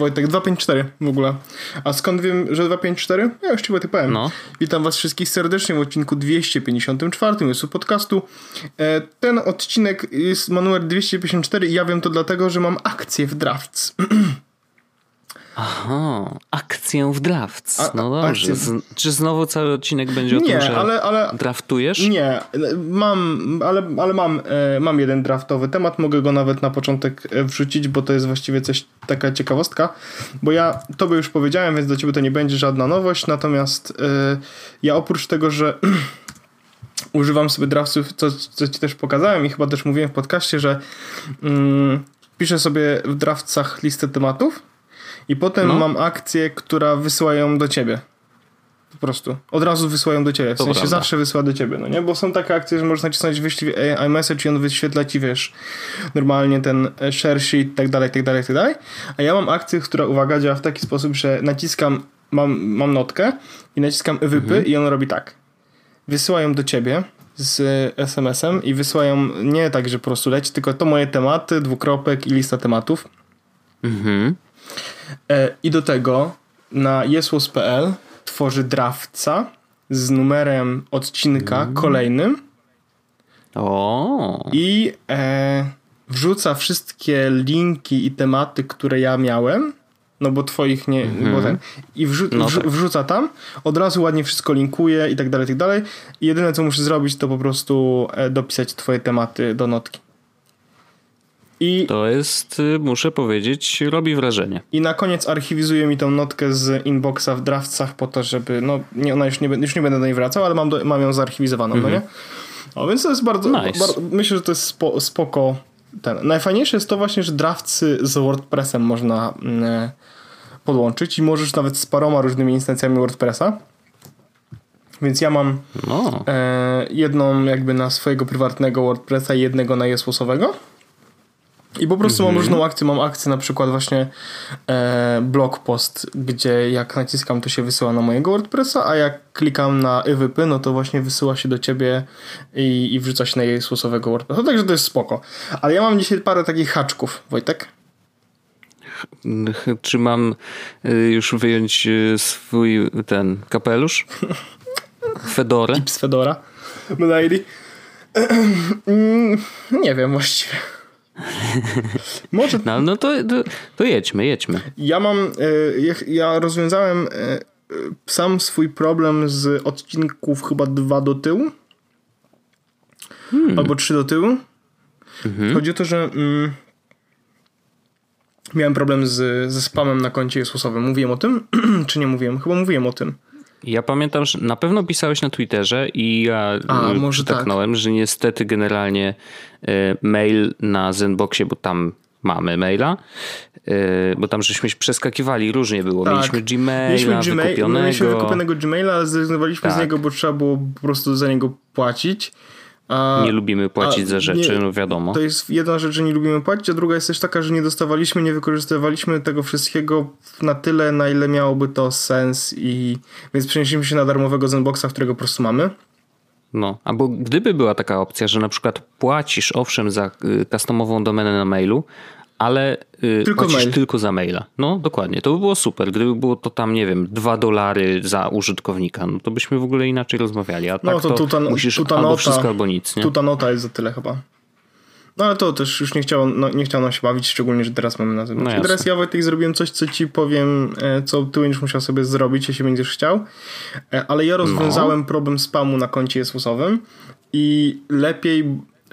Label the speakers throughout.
Speaker 1: Wojtek, 254 w ogóle. A skąd wiem, że 254? Ja już ci Wojtek powiem. No. Witam was wszystkich serdecznie w odcinku 254 jest podcastu. E, ten odcinek jest ma numer 254 i ja wiem to dlatego, że mam akcję w drafts.
Speaker 2: Aha, akcję w drafts. A, no dobrze. Czy znowu cały odcinek będzie o nie, tym, że ale, ale, draftujesz?
Speaker 1: Nie, mam, ale, ale mam, e, mam jeden draftowy temat. Mogę go nawet na początek e, wrzucić, bo to jest właściwie coś, taka ciekawostka. Bo ja tobie już powiedziałem, więc do ciebie to nie będzie żadna nowość. Natomiast e, ja oprócz tego, że używam sobie draftów, co, co ci też pokazałem i chyba też mówiłem w podcaście, że mm, piszę sobie w draftcach listę tematów i potem no. mam akcję, która wysyłają do ciebie. Po prostu. Od razu wysyłają do ciebie. W to sensie prawda. zawsze wysyła do ciebie, no nie? Bo są takie akcje, że możesz nacisnąć wyślij iMessage i on wyświetla ci, wiesz, normalnie ten e, share sheet, tak dalej, tak dalej, tak dalej. A ja mam akcję, która, uwaga, działa w taki sposób, że naciskam, mam, mam notkę i naciskam wypy mhm. i on robi tak. Wysyłają do ciebie z SMS-em i wysyłają nie tak, że po prostu leci, tylko to moje tematy, dwukropek i lista tematów. Mhm. E, I do tego na jesłos.pl tworzy draftca z numerem odcinka mm. kolejnym.
Speaker 2: O.
Speaker 1: I e, wrzuca wszystkie linki i tematy, które ja miałem. No bo twoich nie. Bo ten, I wrzu no tak. wrzuca tam, od razu ładnie wszystko linkuje i tak dalej, i tak dalej. I jedyne co muszę zrobić, to po prostu e, dopisać twoje tematy do notki.
Speaker 2: I, to jest, y, muszę powiedzieć, robi wrażenie.
Speaker 1: I na koniec archiwizuje mi tą notkę z inboxa w draftcach po to, żeby, no nie, ona już nie, już nie będę do niej wracał, ale mam, do, mam ją zarchiwizowaną, mm -hmm. no mhm. nie? O, więc to jest bardzo, nice. bardzo myślę, że to jest spo, spoko. Ten. Najfajniejsze jest to właśnie, że draftsy z WordPressem można mm, podłączyć i możesz nawet z paroma różnymi instancjami WordPressa. Więc ja mam no. e, jedną jakby na swojego prywatnego WordPressa i jednego na jesłosowego. I po prostu mam mhm. różną akcję. Mam akcję na przykład właśnie e, blog post, gdzie jak naciskam to się wysyła na mojego WordPressa, a jak klikam na EWP, no to właśnie wysyła się do ciebie i, i wrzuca się na jej stosowego WordPressa. Także to jest spoko. Ale ja mam dzisiaj parę takich haczków, Wojtek.
Speaker 2: Czy mam y, już wyjąć y, swój ten kapelusz? Fedorę?
Speaker 1: Tips Fedora. Milady. Nie wiem właściwie.
Speaker 2: Może... No, no to, to, to, jedźmy, jedźmy.
Speaker 1: Ja mam, e, ja rozwiązałem e, sam swój problem z odcinków chyba dwa do tyłu. Hmm. Albo trzy do tyłu. Mhm. Chodzi o to, że mm, miałem problem z, ze spamem na koncie Jesusowym. Mówiłem o tym? Czy nie mówiłem? Chyba mówiłem o tym.
Speaker 2: Ja pamiętam, że na pewno pisałeś na Twitterze i ja A, y, przytaknąłem, tak. że niestety generalnie y, mail na Zenboxie, bo tam mamy maila, bo tam żeśmy przeskakiwali, różnie było. Tak. Mieliśmy Gmaila mieliśmy Gmail, wykupionego.
Speaker 1: Mieliśmy wykupionego Gmaila, ale zrezygnowaliśmy tak. z niego, bo trzeba było po prostu za niego płacić.
Speaker 2: A, nie lubimy płacić za rzeczy, nie, no wiadomo.
Speaker 1: To jest jedna rzecz, że nie lubimy płacić, a druga jest też taka, że nie dostawaliśmy, nie wykorzystywaliśmy tego wszystkiego na tyle, na ile miałoby to sens i więc przenieśliśmy się na darmowego Zenboxa, którego po prostu mamy.
Speaker 2: No, albo gdyby była taka opcja, że na przykład płacisz owszem za y, customową domenę na mailu, ale yy, tylko mail. tylko za maila. No dokładnie, to by było super. Gdyby było to tam, nie wiem, dwa dolary za użytkownika, no to byśmy w ogóle inaczej rozmawiali. A no, tak to, to tuta, musisz albo nota, wszystko, albo nic. Nie?
Speaker 1: Nota jest za tyle chyba. No ale to też już nie chciało, no, nie chciało nam się bawić, szczególnie, że teraz mamy na zewnątrz. No teraz ja Wojtek zrobiłem coś, co ci powiem, e, co ty będziesz musiał sobie zrobić, jeśli będziesz chciał. E, ale ja rozwiązałem no. problem spamu na koncie Jesusowym i lepiej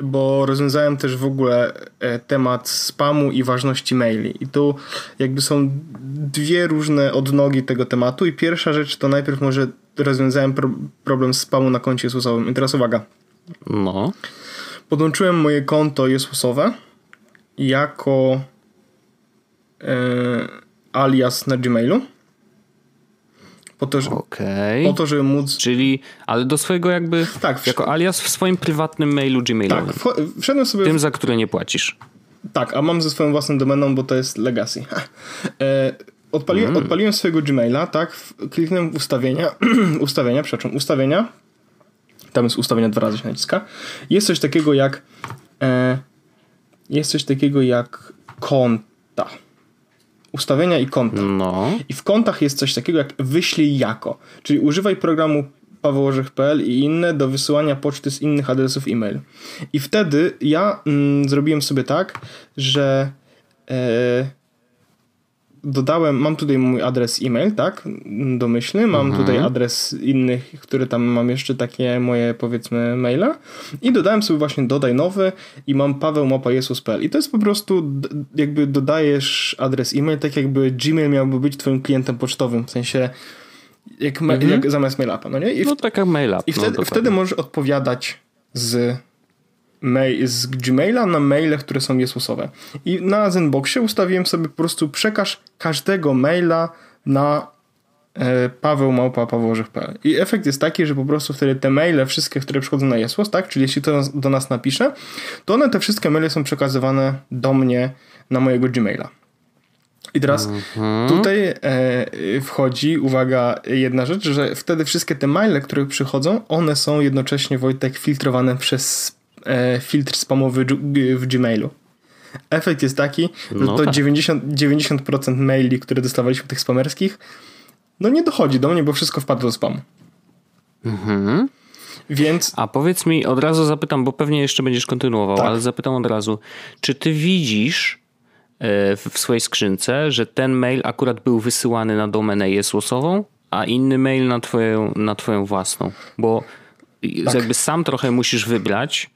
Speaker 1: bo rozwiązałem też w ogóle e, temat spamu i ważności maili. I tu jakby są dwie różne odnogi tego tematu. I pierwsza rzecz to najpierw może rozwiązałem pro problem spamu na koncie Jesusowym. I teraz uwaga.
Speaker 2: No.
Speaker 1: Podłączyłem moje konto Jesusowe jako e, alias na Gmailu. Po to, że,
Speaker 2: okay.
Speaker 1: po to, żeby móc...
Speaker 2: Czyli, ale do swojego jakby, tak, jako alias w swoim prywatnym mailu gmailowym.
Speaker 1: Tak, wszedłem sobie...
Speaker 2: Tym, za które nie płacisz.
Speaker 1: Tak, a mam ze swoją własną domeną, bo to jest legacy. e, odpaliłem, mm. odpaliłem swojego Gmaila, tak, kliknąłem w ustawienia, ustawienia, przepraszam, ustawienia, tam jest ustawienia dwa razy się naciska. Jest coś takiego jak e, jest coś takiego jak konta. Ustawienia i konta.
Speaker 2: No.
Speaker 1: I w kontach jest coś takiego jak wyślij jako. Czyli używaj programu pawełorzech.pl i inne do wysyłania poczty z innych adresów e-mail. I wtedy ja mm, zrobiłem sobie tak, że e, dodałem, mam tutaj mój adres e-mail, tak, domyślny, mam mhm. tutaj adres innych, które tam mam jeszcze takie moje, powiedzmy, maile i dodałem sobie właśnie dodaj nowy i mam paweł.jesus.pl i to jest po prostu jakby dodajesz adres e-mail, tak jakby Gmail miałby być twoim klientem pocztowym, w sensie jak, mhm. jak zamiast mailapa, no nie?
Speaker 2: I no tak jak mailap.
Speaker 1: I wtedy, no, wtedy możesz odpowiadać z mail, z Gmaila na maile, które są Jezusowe. I na Zenboxie ustawiłem sobie po prostu przekaż każdego maila na e, Paweł Małpa I efekt jest taki, że po prostu wtedy te maile, wszystkie, które przychodzą na Jesłos, tak, czyli jeśli to do nas napisze, to one te wszystkie maile są przekazywane do mnie na mojego Gmaila. I teraz mhm. tutaj e, wchodzi, uwaga, jedna rzecz, że wtedy wszystkie te maile, które przychodzą, one są jednocześnie, Wojtek, filtrowane przez filtr spamowy w Gmailu. Efekt jest taki, że no to tak. 90%, 90% maili, które dostawaliśmy tych spamerskich, no nie dochodzi do mnie, bo wszystko wpadło do spamu.
Speaker 2: Mhm.
Speaker 1: Więc...
Speaker 2: A powiedz mi, od razu zapytam, bo pewnie jeszcze będziesz kontynuował, tak. ale zapytam od razu, czy ty widzisz e, w swojej skrzynce, że ten mail akurat był wysyłany na domenę jesłosową, a inny mail na twoją, na twoją własną? Bo tak. jakby sam trochę musisz wybrać,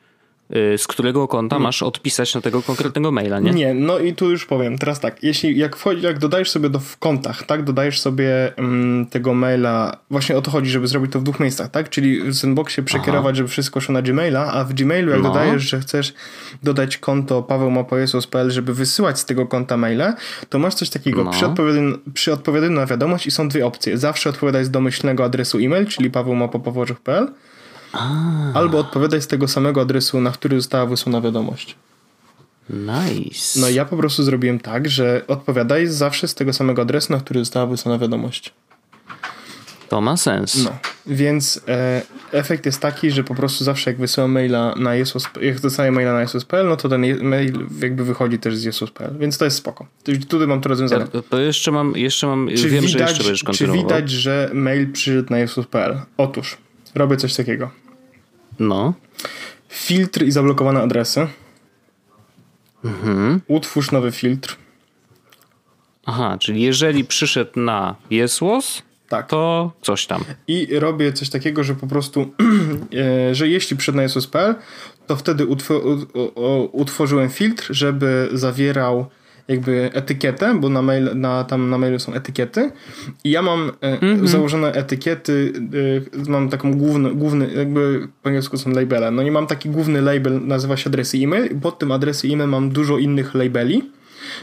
Speaker 2: z którego konta hmm. masz odpisać na tego konkretnego maila, nie?
Speaker 1: Nie, no i tu już powiem, teraz tak, jeśli jak wchodzi, jak dodajesz sobie do, w kontach, tak, dodajesz sobie um, tego maila, właśnie o to chodzi, żeby zrobić to w dwóch miejscach, tak, czyli w Zenboxie przekierować, Aha. żeby wszystko szło na Gmaila, a w Gmailu jak no. dodajesz, że chcesz dodać konto pawełmapojesus.pl, żeby wysyłać z tego konta maile, to masz coś takiego, no. przy, odpowiadaniu, przy odpowiadaniu na wiadomość i są dwie opcje, zawsze odpowiadaj z domyślnego adresu e-mail, czyli pawełmapopowożych.pl
Speaker 2: a.
Speaker 1: Albo odpowiadaj z tego samego adresu, na który została wysłana wiadomość.
Speaker 2: Nice.
Speaker 1: No ja po prostu zrobiłem tak, że odpowiadaj zawsze z tego samego adresu, na który została wysłana wiadomość.
Speaker 2: To ma sens.
Speaker 1: No, więc e, efekt jest taki, że po prostu zawsze jak wysyłam maila na Jesus, jak dostaję maila na Jesus.pl, no to ten mail jakby wychodzi też z Jesus.pl, więc to jest spoko. Tutaj mam to rozwiązane.
Speaker 2: To, to jeszcze mam, jeszcze mam, czy wiem, widać, że jeszcze będziesz kontynuował.
Speaker 1: Czy widać, że mail przyszedł na Jesus.pl? Otóż, robię coś takiego.
Speaker 2: No.
Speaker 1: Filtr i zablokowane adresy.
Speaker 2: Mhm.
Speaker 1: Utwórz nowy filtr.
Speaker 2: Aha, czyli jeżeli przyszedł na Jesłos, tak. to coś tam.
Speaker 1: I robię coś takiego, że po prostu, e, że jeśli przyszedł na Jesłos.pl, to wtedy utworzyłem filtr, żeby zawierał jakby etykietę, bo na, mail, na, tam na mailu są etykiety. I ja mam mm-hmm. założone etykiety, e, mam taką główny, główny, jakby po angielsku są labele, no i mam taki główny label, nazywa się adresy e-mail. I pod tym adresy e-mail mam dużo innych labeli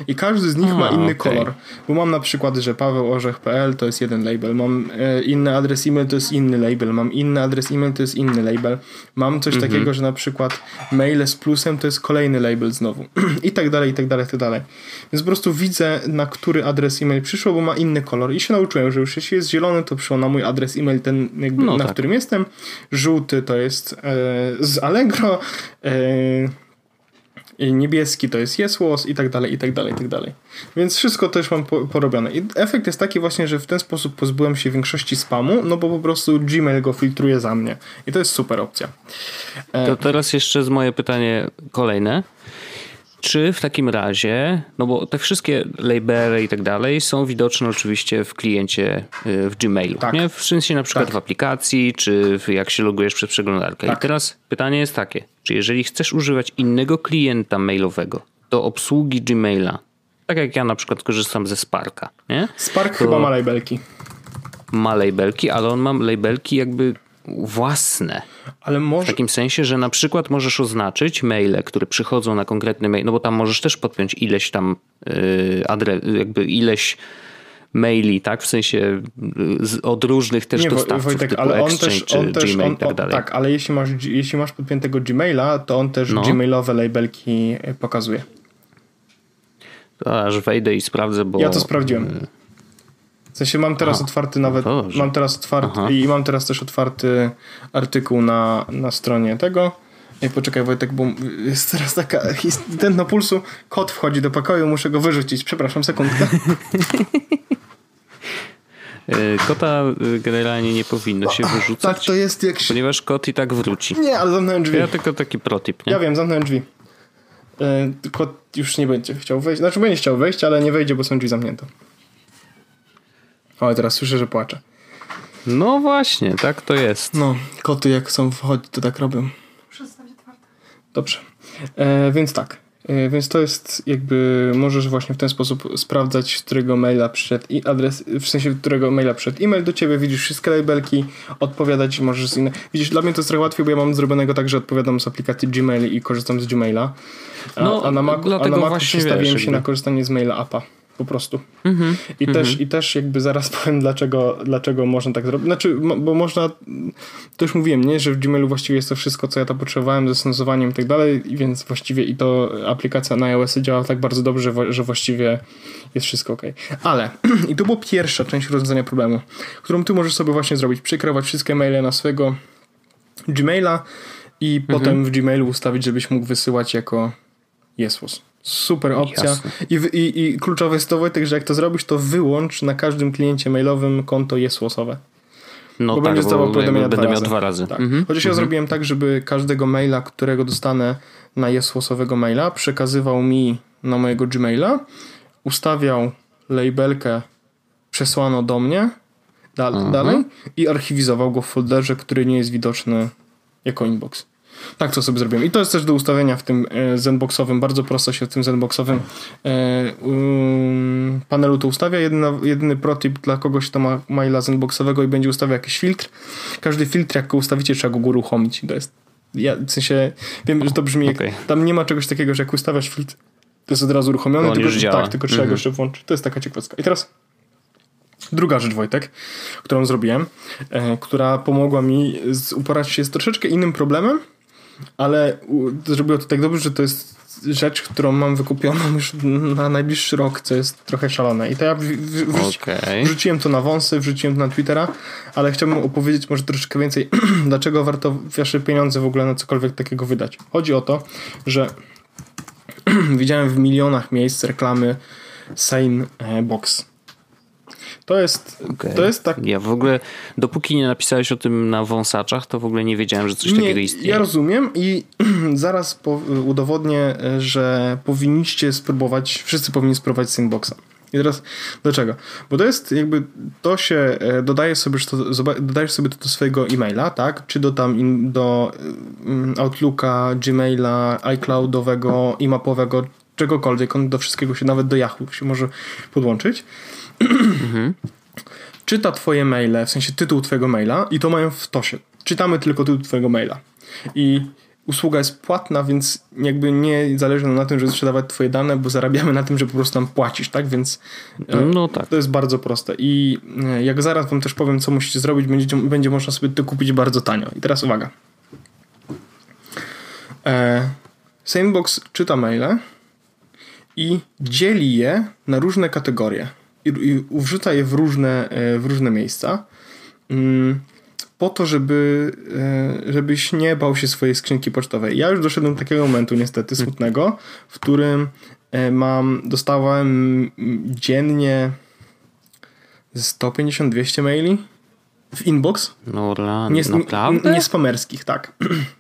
Speaker 1: i każdy z nich ma inny okay. kolor. Bo mam na przykład, że pawełorzech.pl to jest jeden label, mam e, inny adres e-mail to jest inny label, mam inny adres e-mail to jest inny label, mam coś mhm. takiego, że na przykład maile z plusem to jest kolejny label znowu i tak dalej, i tak dalej, i tak dalej. Więc po prostu widzę, na który adres e-mail przyszło, bo ma inny kolor i się nauczyłem, że już jeśli jest zielony, to przyszło na mój adres e-mail, ten jakby, no na tak. którym jestem. Żółty to jest e, z Allegro, e, niebieski to jest Jesłos i tak dalej, i tak dalej, i tak dalej. Więc wszystko też mam porobione. I efekt jest taki właśnie, że w ten sposób pozbyłem się większości spamu, no bo po prostu Gmail go filtruje za mnie. I to jest super opcja.
Speaker 2: E, to teraz jeszcze z moje pytanie kolejne. Czy w takim razie, no bo te wszystkie labele i tak dalej są widoczne oczywiście w kliencie y, w Gmailu, tak. nie? W sensie na przykład tak. w aplikacji, czy jak się logujesz przez przeglądarkę. Tak. I teraz pytanie jest takie, czy jeżeli chcesz używać innego klienta mailowego do obsługi Gmaila, tak jak ja na przykład korzystam ze Sparka, nie?
Speaker 1: Spark to chyba ma labelki.
Speaker 2: Ma labelki, ale on ma labelki jakby własne.
Speaker 1: Ale może...
Speaker 2: W takim sensie, że na przykład możesz oznaczyć maile, które przychodzą na konkretny mail, no bo tam możesz też podpiąć ileś tam yy, adres, jakby ileś maili, tak? W sensie z, od różnych też nie, dostawców Wojtek, typu ale on Exchange, też, on też, Gmail on, tak dalej.
Speaker 1: Tak, ale jeśli masz, jeśli masz podpiętego Gmaila, to on też no. Gmailowe labelki pokazuje.
Speaker 2: To aż wejdę i sprawdzę, bo...
Speaker 1: Ja to sprawdziłem. W sensie mam teraz Aha, otwarty nawet, mam teraz otwarty Aha. i mam teraz też otwarty artykuł na, na stronie tego. Ej, poczekaj Wojtek, bo jest teraz taka ten na pulsu, kot wchodzi do pokoju, muszę go wyrzucić. Przepraszam, sekundkę.
Speaker 2: E, kota e, generalnie nie powinno się wyrzucać.
Speaker 1: Tak, to jest jak się...
Speaker 2: Ponieważ kot i tak wróci.
Speaker 1: Nie, ale zamknąłem drzwi.
Speaker 2: Ja tylko taki protip, nie?
Speaker 1: Ja wiem, zamknąłem drzwi. E, kot już nie będzie chciał wejść. Znaczy będzie chciał wejść, ale nie wejdzie, bo są drzwi zamknięte. O, teraz słyszę, że płacze.
Speaker 2: No właśnie, tak to jest.
Speaker 1: No, koty jak są wchodzić, to tak robią. Dobrze. E, więc tak. E, więc to jest jakby, możesz właśnie w ten sposób sprawdzać, z którego maila przyszedł i adres, w sensie, którego maila przyszedł e-mail do ciebie, widzisz wszystkie labelki, odpowiadać możesz z innych. Widzisz, dla mnie to jest trochę łatwiej, bo ja mam zrobionego tak, że odpowiadam z aplikacji Gmail i korzystam z Gmaila. A, no, a na Macu, a na Macu przestawiłem się na korzystanie z maila appa po prostu. Mm-hmm, I, mm-hmm. Też, I też jakby zaraz powiem, dlaczego, dlaczego można tak zrobić. Znaczy, bo można, to już mówiłem, nie, że w Gmailu właściwie jest to wszystko, co ja tam potrzebowałem ze stosowaniem i tak dalej, więc właściwie i to aplikacja na iOS działa tak bardzo dobrze, że właściwie jest wszystko ok. Ale, i to była pierwsza część rozwiązania problemu, którą ty możesz sobie właśnie zrobić, przekierować wszystkie maile na swojego Gmaila i mm-hmm. potem w Gmailu ustawić, żebyś mógł wysyłać jako Jesus. Super opcja. I, i, I kluczowe jest to, Wojtek, że jak to zrobisz, to wyłącz na każdym kliencie mailowym konto jesłosowe. No bo tak, będziesz bo będę dwa miał razy. dwa razy. Tak. Mhm. Chociaż ja mhm. zrobiłem tak, żeby każdego maila, którego dostanę na jesłosowego maila, przekazywał mi na mojego Gmaila, ustawiał labelkę przesłano do mnie da mhm. dalej i archiwizował go w folderze, który nie jest widoczny jako inbox. Tak to sobie zrobiłem. I to jest też do ustawienia w tym e, Zenboxowym. Bardzo prosto się w tym Zenboxowym e, um, panelu to ustawia. Jedyna, jedyny protip dla kogoś, kto ma maila Zenboxowego i będzie ustawiał jakiś filtr. Każdy filtr, jak go ustawicie, trzeba go uruchomić. To jest ja, w sensie, wiem, że to brzmi okay. jak, tam nie ma czegoś takiego, że jak ustawiasz filtr, to jest od razu uruchomiony, tylko, tak, tylko trzeba go mhm. jeszcze włączyć. To jest taka ciekawostka. I teraz Druga rzecz, Wojtek, którą zrobiłem, e, która pomogła mi z, uporać się z troszeczkę innym problemem, ale zrobiło to tak dobrze, że to jest rzecz, którą mam wykupioną już na najbliższy rok, co jest trochę szalone. I to ja w, w, okay. wrzuciłem to na wąsy, wrzuciłem to na Twittera, ale chciałbym opowiedzieć może troszeczkę więcej, dlaczego warto wasze pieniądze w ogóle na cokolwiek takiego wydać. Chodzi o to, że widziałem w milionach miejsc reklamy Sane Box. To jest, okay. to jest tak.
Speaker 2: Ja w ogóle, dopóki nie napisałeś o tym na wąsaczach, to w ogóle nie wiedziałem, że coś nie, takiego istnieje.
Speaker 1: Ja rozumiem i zaraz po, udowodnię, że powinniście spróbować, wszyscy powinni spróbować Sandboxa. I teraz dlaczego? Bo to jest jakby, to się e, dodaje sobie, to, dodajesz sobie to do swojego e-maila, tak? Czy do tam in, do um, Outlooka, Gmaila, iCloudowego, e-mapowego, czegokolwiek. On do wszystkiego się, nawet do Yahoo się może podłączyć. Czyta twoje maile, w sensie tytuł twojego maila i to mają w tosie. Czytamy tylko tytuł twojego maila. I usługa jest płatna, więc jakby nie zależy nam na tym, żeby sprzedawać twoje dane, bo zarabiamy na tym, że po prostu tam płacisz, tak? Więc e, no tak. to jest bardzo proste. I e, jak zaraz wam też powiem, co musicie zrobić, będzie, będzie można sobie to kupić bardzo tanio. I teraz uwaga. E, Sandbox czyta maile i dzieli je na różne kategorie i, i wrzuca je w różne, e, w różne miejsca mm, po to, żeby, e, żebyś nie bał się swojej skrzynki pocztowej. Ja już doszedłem do takiego momentu niestety hmm. smutnego, w którym e, mam, dostawałem dziennie 150-200 maili w inbox.
Speaker 2: No, nie,
Speaker 1: naprawdę? Nie spamerskich, tak.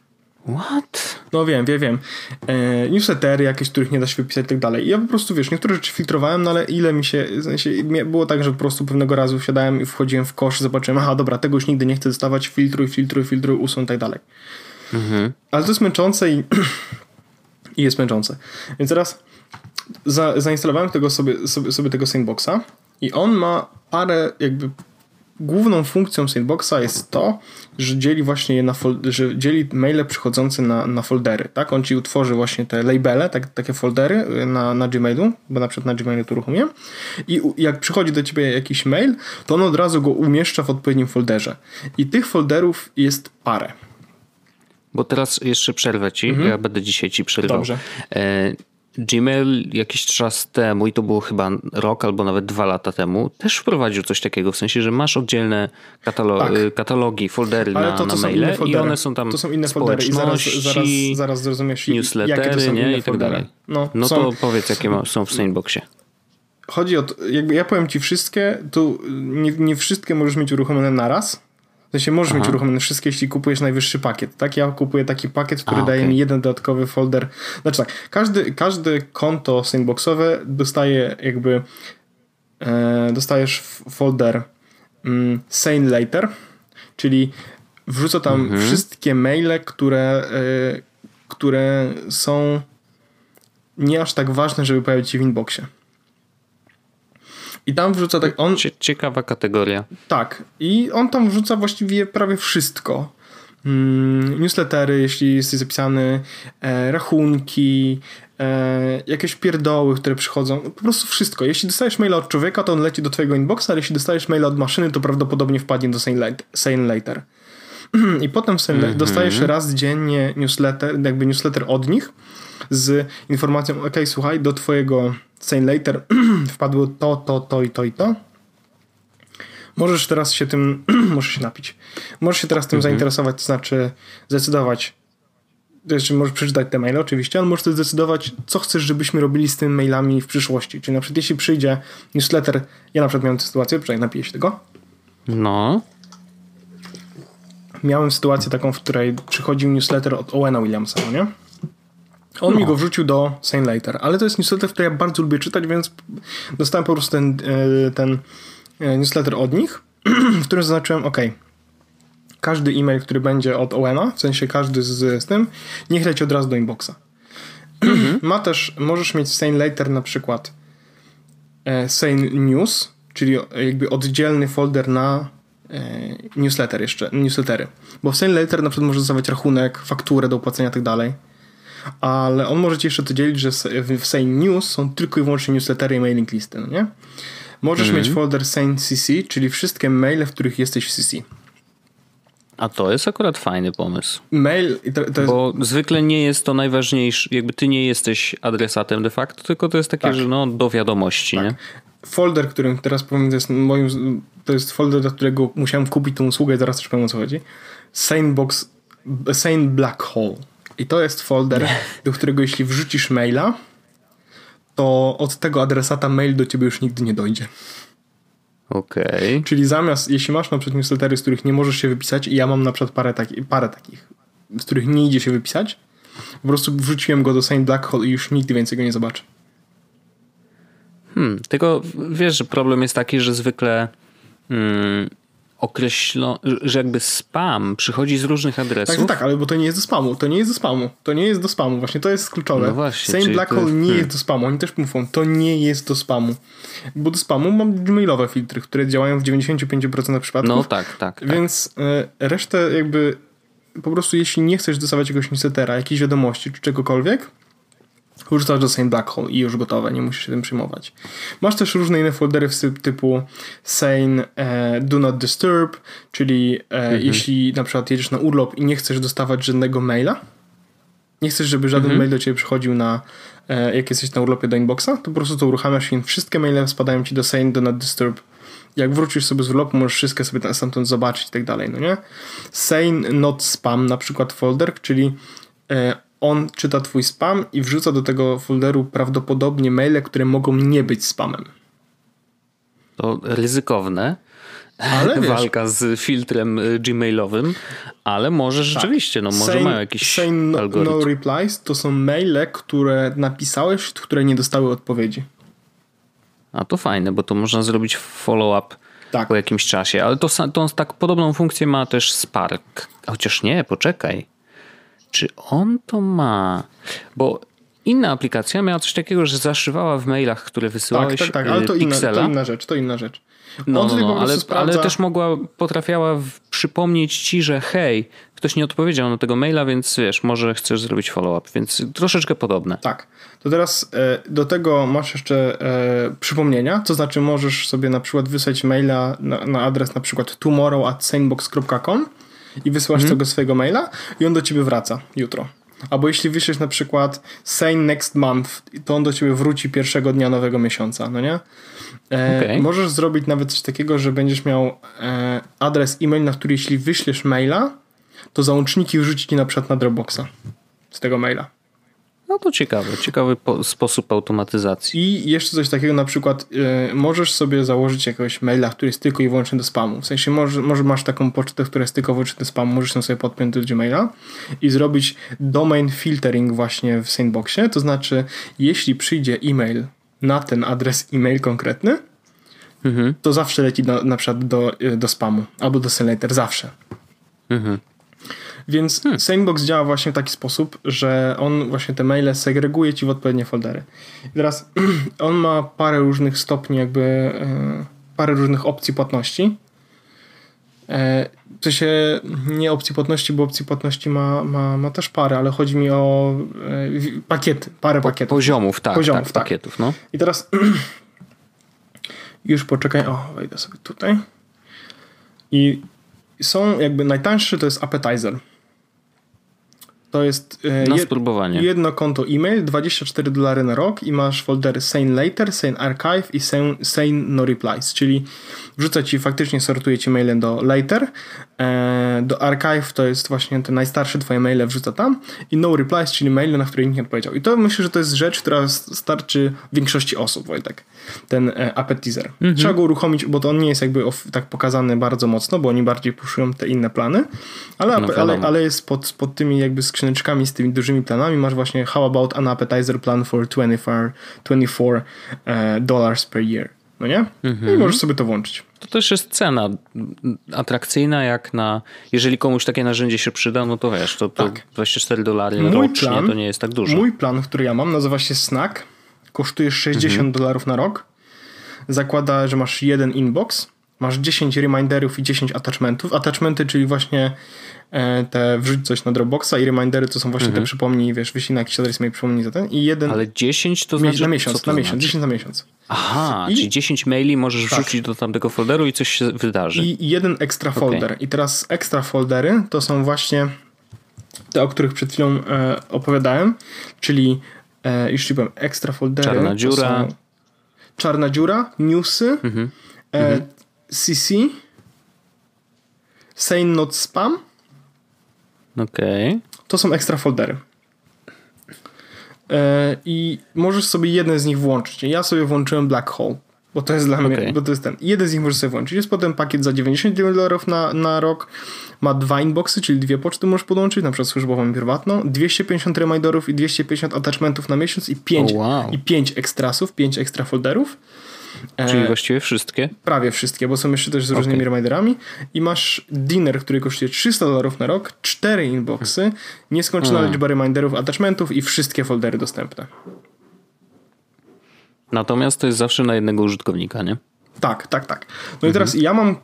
Speaker 2: What?
Speaker 1: No wiem, wiem, wiem. E, newslettery jakieś, których nie da się wypisać i tak dalej. Ja po prostu, wiesz, niektóre rzeczy filtrowałem, no ale ile mi się, w sensie, było tak, że po prostu pewnego razu wsiadałem i wchodziłem w kosz, zobaczyłem, aha, dobra, tego już nigdy nie chcę dostawać, filtruj, filtruj, filtruj, usuń i tak dalej. Mhm. Ale to jest męczące i, i jest męczące. Więc teraz za, zainstalowałem tego sobie, sobie, sobie tego Sandboxa i on ma parę jakby główną funkcją Sandboxa jest to, że dzieli właśnie je na że dzieli maile przychodzące na, na foldery, tak? On ci utworzy właśnie te labele, tak, takie foldery na, na Gmailu, bo na przykład na Gmailu to uruchomię i jak przychodzi do ciebie jakiś mail, to on od razu go umieszcza w odpowiednim folderze. I tych folderów jest parę.
Speaker 2: Bo teraz jeszcze przerwę ci, mhm. ja będę dzisiaj ci przerwał. Dobrze. Gmail jakiś czas temu, i to było chyba rok albo nawet dwa lata temu, też wprowadził coś takiego, w sensie, że masz oddzielne katalo tak. Y, katalogi, foldery Ale na, to, to na maile i one są tam
Speaker 1: To są inne foldery i zaraz, zaraz, zaraz zrozumiesz,
Speaker 2: newslettery, nie? i tak dalej. No, no są... to powiedz, jakie są w Sandboxie.
Speaker 1: Chodzi o to, jakby ja powiem ci wszystkie, to nie, nie wszystkie możesz mieć uruchomione naraz, w sensie możesz Aha. mieć uruchomione wszystkie, jeśli kupujesz najwyższy pakiet. Tak, ja kupuję taki pakiet, który A, daje okay. mi jeden dodatkowy folder. Znaczy tak, każdy, każde konto sandboxowe dostaje jakby e, dostajesz folder mm, sane later, czyli wrzuca tam mhm. wszystkie maile, które, e, które są nie aż tak ważne, żeby pojawić się w inboxie. I tam wrzuca tak. On,
Speaker 2: Ciekawa kategoria.
Speaker 1: Tak. I on tam wrzuca właściwie prawie wszystko. Mm, newslettery, jeśli jesteś zapisany, e, rachunki, e, jakieś pierdoły, które przychodzą. Po prostu wszystko. Jeśli dostajesz maila od człowieka, to on leci do twojego inboxa, ale jeśli dostajesz maila od maszyny, to prawdopodobnie wpadnie do Sane Later. I potem w mm -hmm. dostajesz raz dziennie newsletter, jakby newsletter od nich z informacją, ok, słuchaj, do twojego Sane Later wpadło to, to, to i to i to. Możesz teraz się tym, możesz się napić. Możesz się teraz tym mhm. zainteresować, to znaczy zdecydować, znaczy możesz przeczytać te maile oczywiście, ale możesz też zdecydować, co chcesz, żebyśmy robili z tymi mailami w przyszłości. Czyli na przykład jeśli przyjdzie newsletter, ja na przykład miałem tę sytuację, przynajmniej napiję się tego.
Speaker 2: No.
Speaker 1: Miałem sytuację taką, w której przychodził newsletter od Owena Williamsa, no nie? On no. mi go wrzucił do Sane Later, ale to jest newsletter, który ja bardzo lubię czytać, więc dostałem po prostu ten, e, ten e, newsletter od nich, w którym zaznaczyłem, ok, każdy e-mail, który będzie od Owena, w sensie każdy z, z tym, niech leci od razu do inboxa. Mhm. Ma też, możesz mieć Sane Later na przykład e, Sane News, czyli jakby oddzielny folder na newsletter jeszcze, newslettery. Bo w Sane Later na przykład możesz zostawiać rachunek, fakturę do opłacenia i tak dalej ale on może ci jeszcze to dzielić, że w Sane News są tylko i wyłącznie newslettery i mailing listy, no nie? Możesz mm. mieć folder Sane CC, czyli wszystkie maile, w których jesteś w CC.
Speaker 2: A to jest akurat fajny pomysł.
Speaker 1: Mail, to, to jest...
Speaker 2: Bo zwykle nie jest to najważniejsze, jakby ty nie jesteś adresatem de facto, tylko to jest takie, tak. że no do wiadomości, tak. nie?
Speaker 1: Folder, którym teraz powiem, to jest moim, to jest folder, do którego musiałem kupić tą usługę i zaraz też powiem o co chodzi. Sanebox, Sane Black Hole. I to jest folder, do którego jeśli wrzucisz maila, to od tego adresata mail do ciebie już nigdy nie dojdzie.
Speaker 2: Okej. Okay.
Speaker 1: Czyli zamiast, jeśli masz na przykład newslettery, z których nie możesz się wypisać i ja mam na przykład parę, taki, parę takich, z których nie idzie się wypisać, po prostu wrzuciłem go do Saint Black Hole i już nigdy więcej go nie zobaczę.
Speaker 2: Hmm, tylko wiesz, że problem jest taki, że zwykle hmm, określone, że jakby spam przychodzi z różnych adresów.
Speaker 1: Tak, tak, ale bo to nie jest do spamu. To nie jest do spamu. To nie jest do spamu. Właśnie to jest kluczowe. No właśnie, Same Black Hole nie hmm. jest do spamu. Oni też mówią, to nie jest do spamu. Bo do spamu mam gmailowe filtry, które działają w 95% przypadków.
Speaker 2: No tak, tak.
Speaker 1: tak. Więc y, resztę jakby po prostu jeśli nie chcesz dostawać jakiegoś newslettera, jakiejś wiadomości czy czegokolwiek, wrzucasz do Sane Black Hole i już gotowe, nie musisz się tym przejmować. Masz też różne inne foldery typu Sane e, Do Not Disturb, czyli e, mhm. jeśli na przykład jedziesz na urlop i nie chcesz dostawać żadnego maila, nie chcesz, żeby żaden mhm. mail do ciebie przychodził na e, jak jesteś na urlopie do inboxa, to po prostu to uruchamiasz i wszystkie maile spadają ci do Sane Do Not Disturb jak wrócisz sobie z urlopu, możesz wszystkie sobie stamtąd zobaczyć i tak dalej, no nie? Sane Not Spam na przykład folder, czyli e, on czyta twój spam i wrzuca do tego folderu prawdopodobnie maile, które mogą nie być spamem.
Speaker 2: To ryzykowne. Ale walka z filtrem y, gmailowym, ale może tak. rzeczywiście, no może same, mają jakiś same no, algorytm.
Speaker 1: no replies to są maile, które napisałeś, które nie dostały odpowiedzi.
Speaker 2: A to fajne, bo to można zrobić follow-up tak. po jakimś czasie, ale to, to tak podobną funkcję ma też Spark. Chociaż nie, poczekaj. Czy on to ma? Bo inna aplikacja miała coś takiego, że zaszywała w mailach, które wysyłałeś
Speaker 1: Tak, tak, tak, ale to inna, to inna rzecz, to inna rzecz.
Speaker 2: No, no, no ale, sprawdza... ale też mogła, potrafiała w, przypomnieć ci, że hej, ktoś nie odpowiedział na tego maila, więc wiesz, może chcesz zrobić follow-up, więc troszeczkę podobne.
Speaker 1: Tak. To teraz e, do tego masz jeszcze e, przypomnienia, to znaczy możesz sobie na przykład wysłać maila na, na adres na przykład tomorrow at sanebox.com i wysyłasz hmm. tego swojego maila i on do ciebie wraca jutro. Albo jeśli wyślesz na przykład same next month, to on do ciebie wróci pierwszego dnia nowego miesiąca, no nie? E, okay. Możesz zrobić nawet coś takiego, że będziesz miał e, adres e-mail, na który jeśli wyślesz maila, to załączniki wrzuci ci na przykład na Dropboxa z tego maila.
Speaker 2: No to ciekawy, ciekawy sposób automatyzacji.
Speaker 1: I jeszcze coś takiego, na przykład yy, możesz sobie założyć jakiegoś maila, który jest tylko i wyłącznie do spamu. W sensie może, może masz taką pocztę, która jest tylko wyłącznie do spamu, możesz ją sobie podpiąć do Gmaila i zrobić domain filtering właśnie w Sandboxie, to znaczy jeśli przyjdzie e-mail na ten adres e-mail konkretny, mhm. to zawsze leci na, na przykład do, y, do spamu albo do Sendlater, zawsze. Mhm. Więc hmm. Sandbox działa właśnie w taki sposób, że on właśnie te maile segreguje ci w odpowiednie foldery. I teraz on ma parę różnych stopni, jakby e, parę różnych opcji płatności. E, w sensie nie opcji płatności, bo opcji płatności ma, ma, ma też parę, ale chodzi mi o e, pakiety, parę po, pakietów.
Speaker 2: Poziomów, tak. Poziomów, tak, tak. pakietów, no.
Speaker 1: I teraz już poczekaj, o, wejdę sobie tutaj. I są jakby najtańszy to jest appetizer. To jest
Speaker 2: e, na spróbowanie.
Speaker 1: jedno konto e-mail, 24 dolary na rok i masz foldery Sane Later, Sane Archive i Sane, Sane No Replies, czyli wrzuca ci, faktycznie sortuje ci maile do Later, e, do Archive to jest właśnie te najstarsze twoje maile wrzuca tam i No Replies, czyli maile, na które nikt nie odpowiedział. I to myślę, że to jest rzecz, która starczy większości osób, Wojtek, ten e, appetizer. Mhm. Trzeba go uruchomić, bo to on nie jest jakby tak pokazany bardzo mocno, bo oni bardziej puszują te inne plany, ale, no, ale, ale jest pod, pod tymi jakby skrzyneczkami z tymi dużymi planami masz właśnie how about an appetizer plan for 24, 24 uh, dollars per year. No nie? Mhm. I możesz sobie to włączyć.
Speaker 2: To też jest cena atrakcyjna, jak na. Jeżeli komuś takie narzędzie się przyda, no to wiesz, to, to tak. 24 dolary mój rocznie plan, to nie jest tak dużo.
Speaker 1: Mój plan, który ja mam, nazywa się Snack. Kosztuje 60 mhm. dolarów na rok. Zakłada, że masz jeden inbox, masz 10 reminderów i 10 attachmentów. Attachmenty, czyli właśnie E, te wrzuć coś na Dropboxa i remindery to są właśnie mhm. te przypomnij, wiesz, wyślij na jakiś adres mail przypomnij za ten i jeden...
Speaker 2: Ale 10 to znaczy...
Speaker 1: Na miesiąc, na miesiąc, 10 na miesiąc.
Speaker 2: Aha, I... czyli 10 maili możesz tak. wrzucić do tamtego folderu i coś się wydarzy.
Speaker 1: I jeden ekstra okay. folder. I teraz ekstra foldery to są właśnie te, o których przed chwilą e, opowiadałem, czyli e, już ci powiem, ekstra foldery.
Speaker 2: Czarna dziura.
Speaker 1: Czarna dziura, newsy, mhm. E, mhm. CC, Sane Not Spam,
Speaker 2: Okej. Okay.
Speaker 1: To są ekstra foldery. E, I możesz sobie jeden z nich włączyć. Ja sobie włączyłem Black Hole, bo to jest dla okay. mnie, bo to jest ten. Jeden z nich możesz sobie włączyć. Jest potem pakiet za 99 dolarów na, na rok. Ma dwa inboxy, czyli dwie poczty możesz podłączyć, na przykład służbową i prywatną. 250 reminderów i 250 attachmentów na miesiąc i 5, oh, wow. i 5 ekstrasów, 5 ekstra folderów.
Speaker 2: Czyli e, właściwie wszystkie?
Speaker 1: Prawie wszystkie, bo są jeszcze też z różnymi okay. reminderami. I masz dinner, który kosztuje 300 dolarów na rok, 4 inboxy, nieskończona hmm. liczba reminderów, attachmentów i wszystkie foldery dostępne.
Speaker 2: Natomiast to jest zawsze na jednego użytkownika, nie?
Speaker 1: Tak, tak, tak. No mhm. i teraz ja mam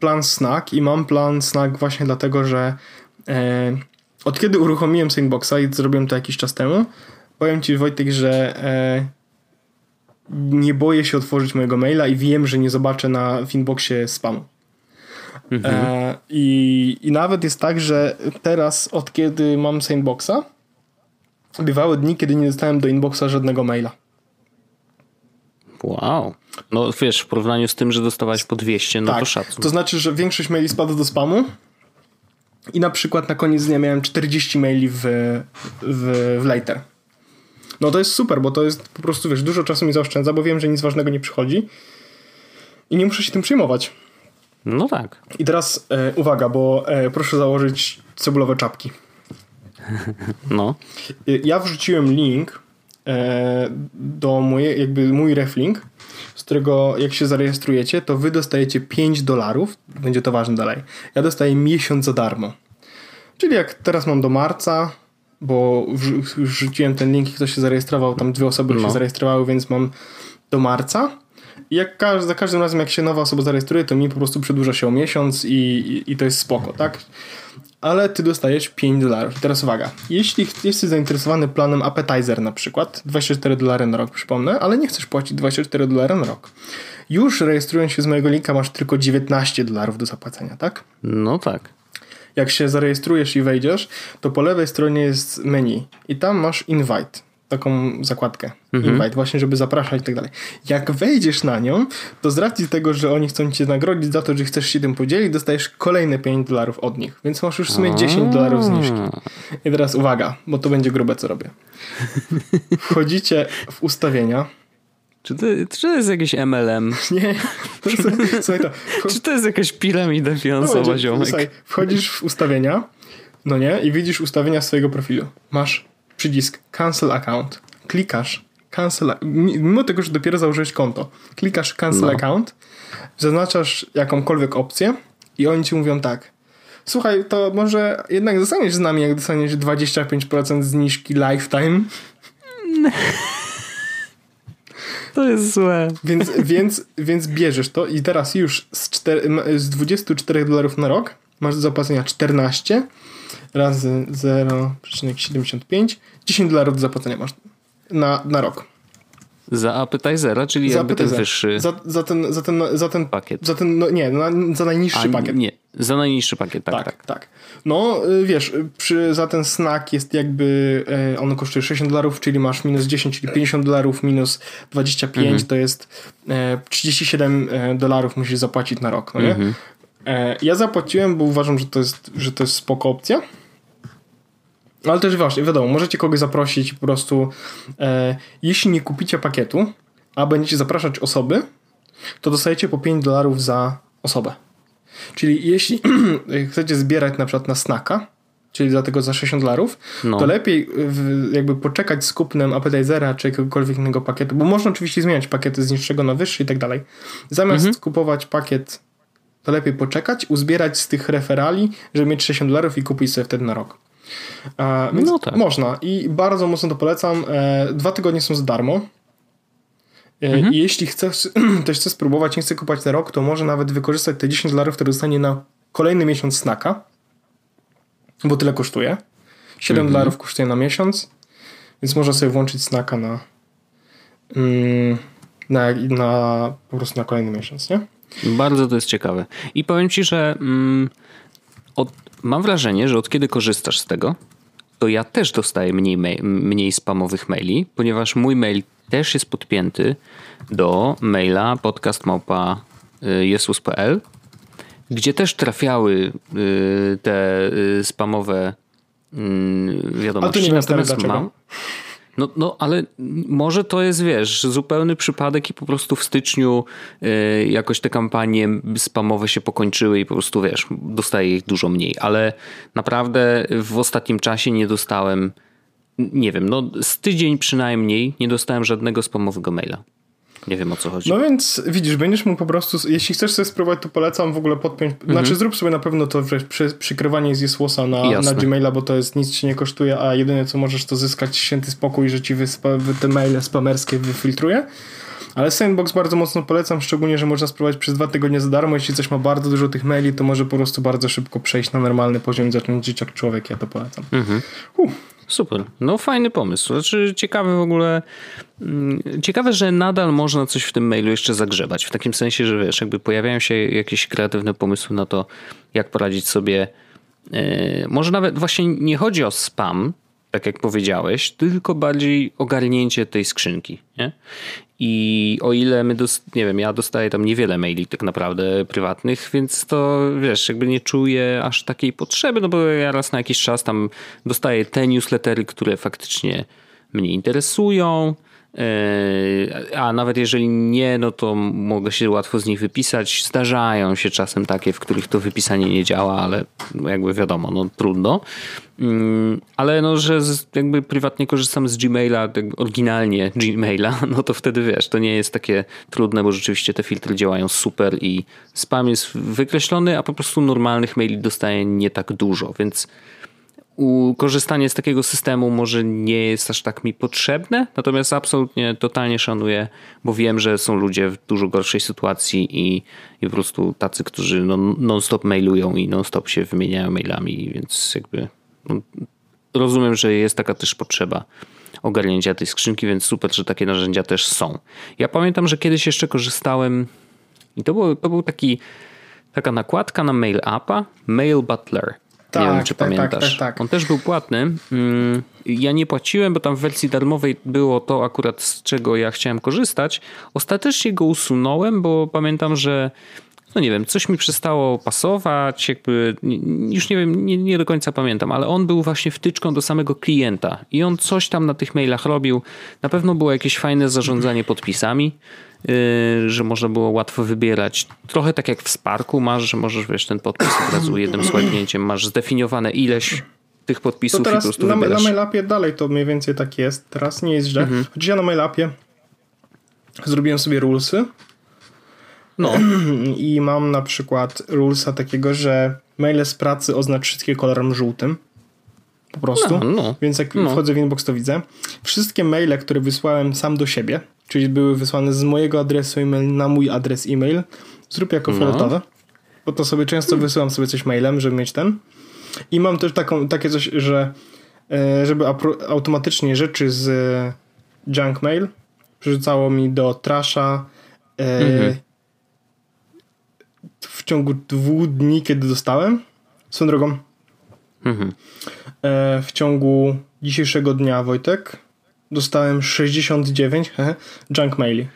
Speaker 1: plan snack i mam plan snack właśnie dlatego, że e, od kiedy uruchomiłem Sandboxa i zrobiłem to jakiś czas temu, powiem Ci Wojtek, że e, nie boję się otworzyć mojego maila i wiem, że nie zobaczę na inboxie spamu. Mhm. E, i, I nawet jest tak, że teraz od kiedy mam Sandboxa bywały dni, kiedy nie dostałem do inboxa żadnego maila.
Speaker 2: Wow. No wiesz, w porównaniu z tym, że dostawałeś po 200, no
Speaker 1: tak,
Speaker 2: to szacun.
Speaker 1: To znaczy, że większość maili spadła do spamu i na przykład na koniec dnia miałem 40 maili w, w, w later. No to jest super, bo to jest po prostu, wiesz, dużo czasu mi zaoszczędza, bo wiem, że nic ważnego nie przychodzi i nie muszę się tym przejmować.
Speaker 2: No tak.
Speaker 1: I teraz e, uwaga, bo e, proszę założyć cebulowe czapki.
Speaker 2: No.
Speaker 1: E, ja wrzuciłem link e, do mojej, jakby mój reflink, z którego jak się zarejestrujecie, to wy dostajecie 5 dolarów, będzie to ważne dalej. Ja dostaję miesiąc za darmo. Czyli jak teraz mam do marca, bo wrzuciłem ten link i ktoś się zarejestrował, tam dwie osoby no. się zarejestrowały, więc mam do marca jak każ, za każdym razem, jak się nowa osoba zarejestruje, to mi po prostu przedłuża się o miesiąc i, i, i to jest spoko, tak? Ale ty dostajesz 5 dolarów. I teraz uwaga, jeśli jesteś zainteresowany planem Appetizer na przykład, 24 dolary na rok, przypomnę, ale nie chcesz płacić 24 dolary na rok. Już rejestrując się z mojego linka masz tylko 19 dolarów do zapłacenia, tak?
Speaker 2: No tak.
Speaker 1: Jak się zarejestrujesz i wejdziesz, to po lewej stronie jest menu i tam masz invite taką zakładkę. Mhm. Invite, właśnie, żeby zapraszać i tak dalej. Jak wejdziesz na nią, to z racji tego, że oni chcą cię nagrodzić za to, że chcesz się tym podzielić, dostajesz kolejne 5 dolarów od nich. Więc masz już w sumie 10 dolarów zniżki. I teraz uwaga, bo to będzie grube, co robię. Wchodzicie w ustawienia.
Speaker 2: Czy to, czy to jest jakiś MLM?
Speaker 1: Nie. Słuchaj to.
Speaker 2: Czy to jest jakaś piramida finansowa, no, ziomek? Słuchaj,
Speaker 1: wchodzisz w ustawienia, no nie, i widzisz ustawienia swojego profilu. Masz przycisk Cancel Account. Klikasz Cancel, mimo tego, że dopiero założyłeś konto, klikasz Cancel no. Account, zaznaczasz jakąkolwiek opcję i oni ci mówią tak. Słuchaj, to może jednak zostaniesz z nami, jak dostaniesz 25% zniżki lifetime.
Speaker 2: To jest złe.
Speaker 1: Więc, więc, więc bierzesz to i teraz już z, 4, z 24 dolarów na rok masz do zapłacenia 14 razy 0,75 10 dolarów do zapłacenia masz na, na rok.
Speaker 2: Za appetizera, czyli za jakby ten wyższy
Speaker 1: za, za, ten, za, ten, za ten pakiet. Za ten, no nie, na, za najniższy A, pakiet.
Speaker 2: Nie, za najniższy pakiet, tak,
Speaker 1: tak. Tak, tak. No y, wiesz, przy, za ten snack jest jakby, e, on kosztuje 60 dolarów, czyli masz minus 10, czyli 50 dolarów, minus 25 mhm. to jest e, 37 e, dolarów musisz zapłacić na rok, no nie? Mhm. E, ja zapłaciłem, bo uważam, że to jest, że to jest spoko opcja. Ale też właśnie, wiadomo, możecie kogoś zaprosić po prostu, e, jeśli nie kupicie pakietu, a będziecie zapraszać osoby, to dostajecie po 5 dolarów za osobę. Czyli jeśli chcecie zbierać na przykład na snacka, czyli za tego za 60 dolarów, no. to lepiej jakby poczekać z kupnem appetizera czy jakiegokolwiek innego pakietu, bo można oczywiście zmieniać pakiety z niższego na wyższy i tak dalej. Zamiast mhm. kupować pakiet, to lepiej poczekać, uzbierać z tych referali, żeby mieć 60 dolarów i kupić sobie wtedy na rok. E, więc no tak. można i bardzo mocno to polecam. E, dwa tygodnie są za darmo. E, mhm. Jeśli chcesz, ktoś chce spróbować, nie chce kupować na rok, to może nawet wykorzystać te 10 dolarów, które dostanie na kolejny miesiąc snaka, bo tyle kosztuje. 7 mhm. dolarów kosztuje na miesiąc, więc można sobie włączyć snaka na, mm, na, na po prostu na kolejny miesiąc, nie?
Speaker 2: Bardzo to jest ciekawe. I powiem ci, że mm, od, mam wrażenie, że od kiedy korzystasz z tego, to ja też dostaję mniej, mniej spamowych maili, ponieważ mój mail też jest podpięty do maila podcastmałpa.jesus.pl, gdzie też trafiały y, te y, spamowe mm, wiadomości.
Speaker 1: A tu nie Natomiast mam,
Speaker 2: no, no, ale może to jest, wiesz, zupełny przypadek i po prostu w styczniu y, jakoś te kampanie spamowe się pokończyły i po prostu, wiesz, dostaję ich dużo mniej. Ale naprawdę w ostatnim czasie nie dostałem, nie wiem, no z tydzień przynajmniej nie dostałem żadnego spamowego maila. Nie wiem o co chodzi.
Speaker 1: No więc widzisz, będziesz mógł po prostu, jeśli chcesz sobie spróbować, to polecam w ogóle podpiąć, mhm. znaczy zrób sobie na pewno to przy, przykrywanie z Jesłosa na, na Gmaila, bo to jest nic ci nie kosztuje, a jedyne co możesz to zyskać święty spokój, że ci wyspa, te maile spamerskie wyfiltruje. Ale Sandbox bardzo mocno polecam, szczególnie, że można spróbować przez dwa tygodnie za darmo. Jeśli coś ma bardzo dużo tych maili, to może po prostu bardzo szybko przejść na normalny poziom i zacząć żyć jak człowiek. Ja to polecam. Mhm.
Speaker 2: Uh. Super. No fajny pomysł. Znaczy ciekawy w ogóle, mm, ciekawe, że nadal można coś w tym mailu jeszcze zagrzebać. W takim sensie, że wiesz, jakby pojawiają się jakieś kreatywne pomysły na to, jak poradzić sobie. Yy, może nawet właśnie nie chodzi o spam, tak jak powiedziałeś, tylko bardziej ogarnięcie tej skrzynki. Nie? I o ile my, nie wiem, ja dostaję tam niewiele maili tak naprawdę prywatnych, więc to wiesz, jakby nie czuję aż takiej potrzeby, no bo ja raz na jakiś czas tam dostaję te newslettery, które faktycznie mnie interesują, a nawet jeżeli nie, no to mogę się łatwo z nich wypisać. Zdarzają się czasem takie, w których to wypisanie nie działa, ale jakby wiadomo, no trudno. Mm, ale no, że jakby prywatnie korzystam z Gmaila, tak oryginalnie Gmaila, no to wtedy wiesz, to nie jest takie trudne, bo rzeczywiście te filtry działają super i spam jest wykreślony, a po prostu normalnych maili dostaję nie tak dużo, więc korzystanie z takiego systemu może nie jest aż tak mi potrzebne, natomiast absolutnie totalnie szanuję, bo wiem, że są ludzie w dużo gorszej sytuacji i, i po prostu tacy, którzy no, non-stop mailują i non-stop się wymieniają mailami, więc jakby no, rozumiem, że jest taka też potrzeba ogarnięcia tej skrzynki, więc super, że takie narzędzia też są. Ja pamiętam, że kiedyś jeszcze korzystałem i to był, to był taki taka nakładka na Mail Appa, Mail Butler. Tak, nie wiem, czy tak, tak pamiętasz. Tak, tak, tak, On też był płatny. Mm, ja nie płaciłem, bo tam w wersji darmowej było to akurat z czego ja chciałem korzystać. Ostatecznie go usunąłem, bo pamiętam, że no nie wiem, coś mi przestało pasować, jakby już nie wiem, nie, nie, do końca pamiętam, ale on był właśnie wtyczką do samego klienta i on coś tam na tych mailach robił. Na pewno było jakieś fajne zarządzanie podpisami, że można było łatwo wybierać. Trochę tak jak w Sparku masz, że możesz wiesz ten podpis od razu jednym słabnięciem, masz zdefiniowane ileś tych podpisów to
Speaker 1: teraz
Speaker 2: i po prostu
Speaker 1: na,
Speaker 2: wybierasz.
Speaker 1: na mailapie dalej to mniej więcej tak jest. Teraz nie jest źle. Mhm. Chociaż ja na mailapie zrobiłem sobie rulesy no. I mam na przykład rulesa takiego, że maile z pracy oznacz wszystkie kolorem żółtym. Po prostu. No, no. Więc jak no. wchodzę w inbox, to widzę. Wszystkie maile, które wysłałem sam do siebie, czyli były wysłane z mojego adresu e-mail na mój adres e-mail, zrób jako no. fioletowe. Bo to sobie często hmm. wysyłam sobie coś mailem, żeby mieć ten. I mam też taką, takie coś, że e, żeby automatycznie rzeczy z junk mail przerzucało mi do trasha e, mhm w ciągu dwóch dni, kiedy dostałem. Swoją drogą. Mhm. E, w ciągu dzisiejszego dnia, Wojtek, dostałem 69 he, junk maili.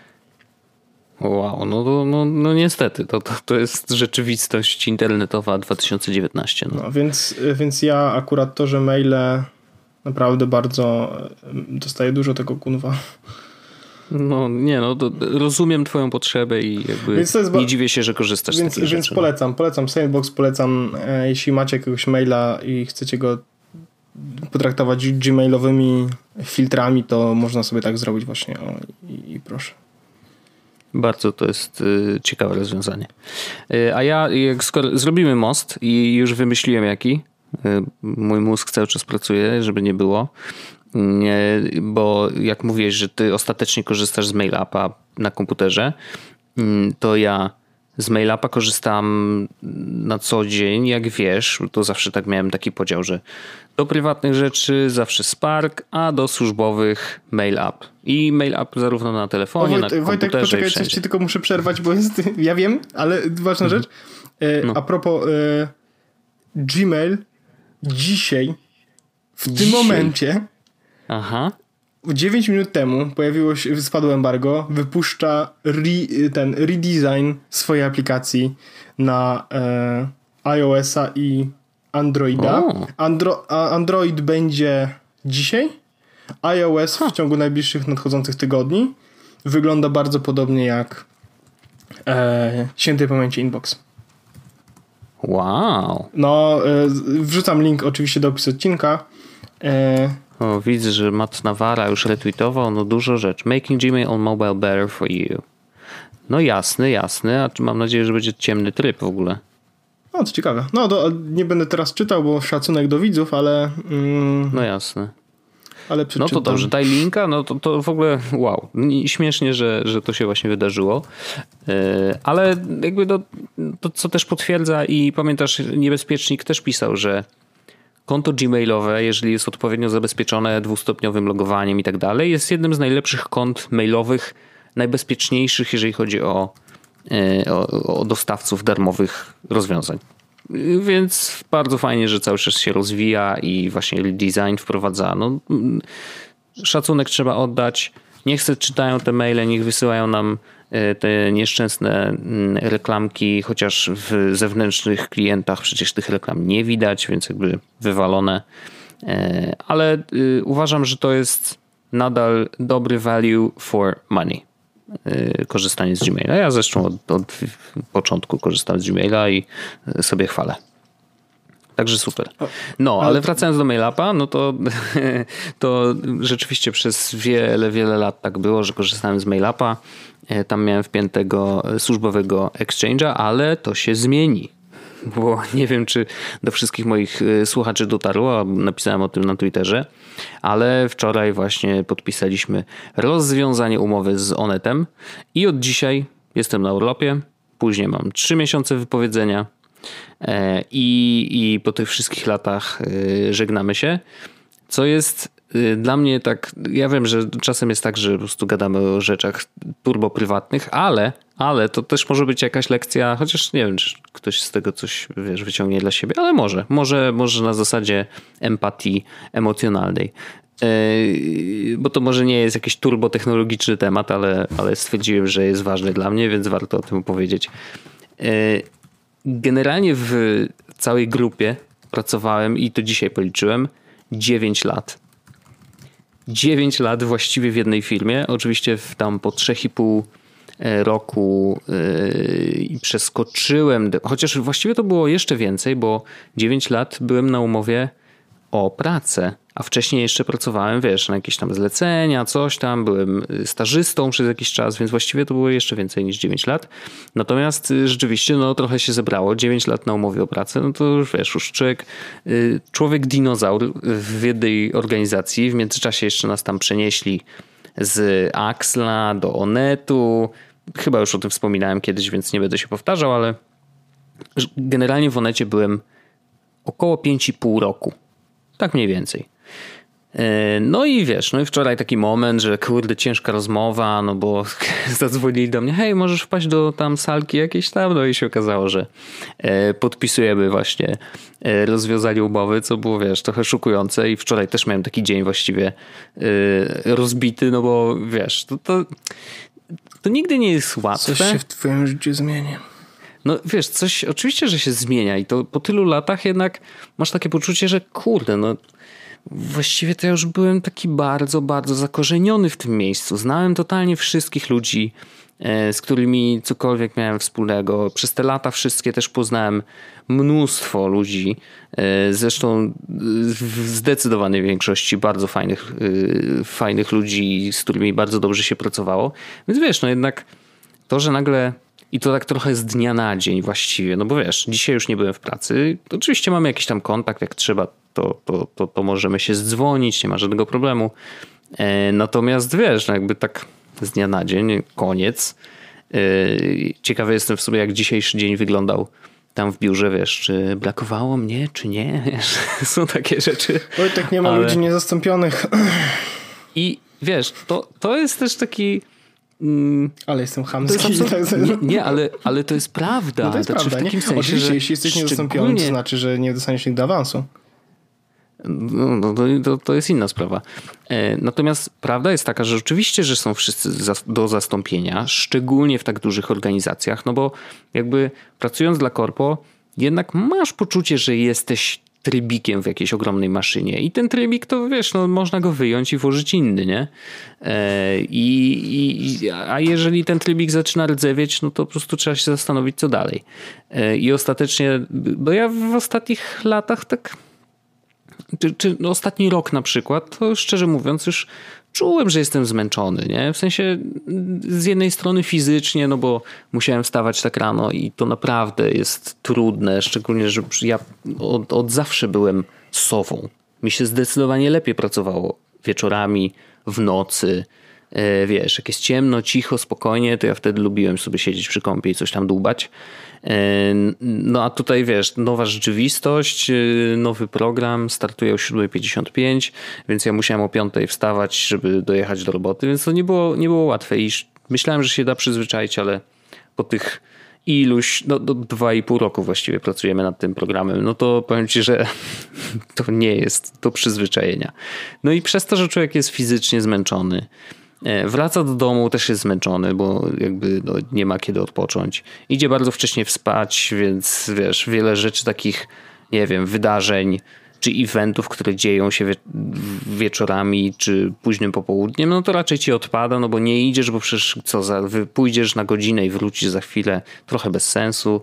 Speaker 2: Wow, no, no, no, no niestety, to, to, to jest rzeczywistość internetowa 2019. No.
Speaker 1: no więc, więc ja akurat to, że maile naprawdę bardzo dostaję dużo tego kunwa.
Speaker 2: No nie, no rozumiem twoją potrzebę i jakby ba... nie dziwię się, że korzystasz
Speaker 1: więc,
Speaker 2: z takich
Speaker 1: Więc
Speaker 2: rzeczy.
Speaker 1: polecam, polecam Sandbox, polecam e, jeśli macie jakiegoś maila i chcecie go potraktować gmailowymi filtrami, to można sobie tak zrobić właśnie o, i, i proszę.
Speaker 2: Bardzo to jest y, ciekawe rozwiązanie. Y, a ja, jak skoro zrobimy most i już wymyśliłem jaki, y, mój mózg cały czas pracuje, żeby nie było, bo jak mówisz, że ty ostatecznie korzystasz z MailUpa na komputerze, to ja z MailUpa korzystam na co dzień, jak wiesz, to zawsze tak miałem taki podział, że do prywatnych rzeczy zawsze Spark, a do służbowych MailUp. I MailUp zarówno na telefonie, o, Wojt, na komputerze Wojtek, poczekaj, coś
Speaker 1: ci tylko muszę przerwać, bo jest, ja wiem, ale ważna mhm. rzecz. E, no. A propos e, Gmail, dzisiaj, w dzisiaj. tym momencie
Speaker 2: Aha.
Speaker 1: 9 minut temu pojawiło się, spadło embargo, wypuszcza re, ten redesign swojej aplikacji na e, iOS-a i Androida. Andro, Android będzie dzisiaj, iOS w ciągu najbliższych nadchodzących tygodni. Wygląda bardzo podobnie jak e, świętej pamięci Inbox.
Speaker 2: Wow.
Speaker 1: No, e, wrzucam link oczywiście do opisu odcinka. E,
Speaker 2: o, widzę, że Matt Nawara już retweetował, no dużo rzeczy. Making Gmail on mobile better for you. No jasny, jasny, a mam nadzieję, że będzie ciemny tryb w ogóle.
Speaker 1: No, to ciekawe. No, do, nie będę teraz czytał, bo szacunek do widzów, ale... Mm,
Speaker 2: no jasne. Ale no to dobrze, daj linka, no to, to w ogóle wow. Śmiesznie, że, że to się właśnie wydarzyło. Yy, ale jakby to, to, co też potwierdza i pamiętasz, niebezpiecznik też pisał, że konto gmailowe, jeżeli jest odpowiednio zabezpieczone dwustopniowym logowaniem i tak dalej, jest jednym z najlepszych kont mailowych, najbezpieczniejszych, jeżeli chodzi o, e, o, o dostawców darmowych rozwiązań. Więc bardzo fajnie, że cały czas się rozwija i właśnie design wprowadza. No, szacunek trzeba oddać. Niech se czytają te maile, niech wysyłają nam te nieszczęsne mm, reklamki, chociaż w zewnętrznych klientach przecież tych reklam nie widać, więc jakby wywalone. E, ale y, uważam, że to jest nadal dobry value for money. E, korzystanie z Gmaila. Ja zresztą od, od początku korzystam z Gmaila i sobie chwalę. Także super. No, ale wracając do MailUpa, no to, to rzeczywiście przez wiele, wiele lat tak było, że korzystałem z MailUpa. E, tam miałem wpiętego służbowego exchange'a, ale to się zmieni. bo nie wiem, czy do wszystkich moich y, słuchaczy dotarło, napisałem o tym na Twitterze, ale wczoraj właśnie podpisaliśmy rozwiązanie umowy z Onetem i od dzisiaj jestem na urlopie, później mam 3 miesiące wypowiedzenia e, i, i po tych wszystkich latach żegnamy się, co jest dla mnie tak, ja wiem, że czasem jest tak, że po prostu gadamy o rzeczach turbo prywatnych, ale, ale to też może być jakaś lekcja, chociaż nie wiem, czy ktoś z tego coś, wiesz, wyciągnie dla siebie, ale może, może, może na zasadzie empatii emocjonalnej. Y, bo to może nie jest jakiś turbotechnologiczny temat, ale, ale stwierdziłem, że jest ważny dla mnie, więc warto o tym powiedzieć. Y, generalnie w całej grupie pracowałem i to dzisiaj policzyłem 9 lat. 9 lat właściwie w jednej firmie. Oczywiście w tam po 3,5 e, roku yy, przeskoczyłem, chociaż właściwie to było jeszcze więcej, bo 9 lat byłem na umowie o pracę, a wcześniej jeszcze pracowałem, wiesz, na jakieś tam zlecenia, coś tam, byłem y, stażystą przez jakiś czas, więc właściwie to było jeszcze więcej niż 9 lat. Natomiast y, rzeczywiście, no trochę się zebrało, 9 lat na umowie o pracę, no to już wiesz, już człowiek, y, człowiek dinozaur w jednej organizacji, w międzyczasie jeszcze nas tam przenieśli z Axla do Onetu, chyba już o tym wspominałem kiedyś, więc nie będę się powtarzał, ale generalnie w Onecie byłem około 5,5 roku tak mniej więcej. E, no i wiesz, no i wczoraj taki moment, że kurde, ciężka rozmowa, no bo zadzwonili do mnie, hej, możesz wpaść do tam salki jakieś tam, no i się okazało, że e, podpisujemy właśnie e, rozwiązanie umowy, co było, wiesz, trochę szokujące i wczoraj też miałem taki dzień właściwie rozbity, no bo wiesz, to, to, to nigdy nie jest łatwe.
Speaker 1: Coś się w twoim życiu zmieni.
Speaker 2: No wiesz, coś oczywiście, że się zmienia i to po tylu latach jednak masz takie poczucie, że kurde, no właściwie to ja już byłem taki bardzo, bardzo zakorzeniony w tym miejscu. Znałem totalnie wszystkich ludzi, e, z którymi cokolwiek miałem wspólnego. Przez te lata wszystkie też poznałem mnóstwo ludzi, e, zresztą w zdecydowanej większości bardzo fajnych, e, fajnych ludzi, z którymi bardzo dobrze się pracowało. Więc wiesz, no jednak to, że nagle i to tak trochę z dnia na dzień właściwie, no bo wiesz, dzisiaj już nie byłem w pracy. Oczywiście mamy jakiś tam kontakt, jak trzeba, to, to, to, to możemy się zdzwonić, nie ma żadnego problemu. E, natomiast wiesz, no jakby tak z dnia na dzień, koniec. E, ciekawy jestem w sobie, jak dzisiejszy dzień wyglądał tam w biurze, wiesz, czy brakowało mnie, czy nie. Wiesz, są takie rzeczy.
Speaker 1: Oj, tak nie ma ale... ludzi niezastąpionych.
Speaker 2: I wiesz, to, to jest też taki
Speaker 1: Mm, ale jestem chamski.
Speaker 2: nie, nie, ale, ale to jest prawda.
Speaker 1: No to jest
Speaker 2: znaczy,
Speaker 1: prawda. W takim nie? sensie, Oczywiście, jeśli jesteś szczególnie... niezastąpiony, to znaczy, że nie dostaniesz nigdy awansu.
Speaker 2: No, no to, to jest inna sprawa. E, natomiast prawda jest taka, że rzeczywiście, że są wszyscy do zastąpienia, szczególnie w tak dużych organizacjach, no bo jakby pracując dla korpo, jednak masz poczucie, że jesteś trybikiem w jakiejś ogromnej maszynie. I ten trybik to wiesz, no, można go wyjąć i włożyć inny, nie? E, I, i, a jeżeli ten trybik zaczyna rdzewieć, no to po prostu trzeba się zastanowić, co dalej. E, I ostatecznie, bo ja w ostatnich latach tak czy, czy ostatni rok na przykład, to szczerze mówiąc już czułem, że jestem zmęczony, nie? W sensie z jednej strony fizycznie, no bo musiałem wstawać tak rano i to naprawdę jest trudne, szczególnie, że ja od, od zawsze byłem sową. Mi się zdecydowanie lepiej pracowało wieczorami, w nocy, wiesz, jak jest ciemno, cicho, spokojnie, to ja wtedy lubiłem sobie siedzieć przy kąpie i coś tam dłubać. No a tutaj wiesz, nowa rzeczywistość, y, nowy program, startuje o 7.55, więc ja musiałem o 5.00 wstawać, żeby dojechać do roboty, więc to nie było, nie było łatwe i myślałem, że się da przyzwyczaić, ale po tych iluś, no do dwa i pół roku właściwie pracujemy nad tym programem, no to powiem ci, że to nie jest do przyzwyczajenia. No i przez to, że człowiek jest fizycznie zmęczony, E, wraca do domu, też jest zmęczony, bo jakby no, nie ma kiedy odpocząć. Idzie bardzo wcześnie spać, więc wiesz, wiele rzeczy takich, nie wiem, wydarzeń czy eventów, które dzieją się wie wieczorami czy późnym popołudniem, no to raczej ci odpada, no bo nie idziesz, bo przecież co, za, pójdziesz na godzinę i wrócisz za chwilę, trochę bez sensu.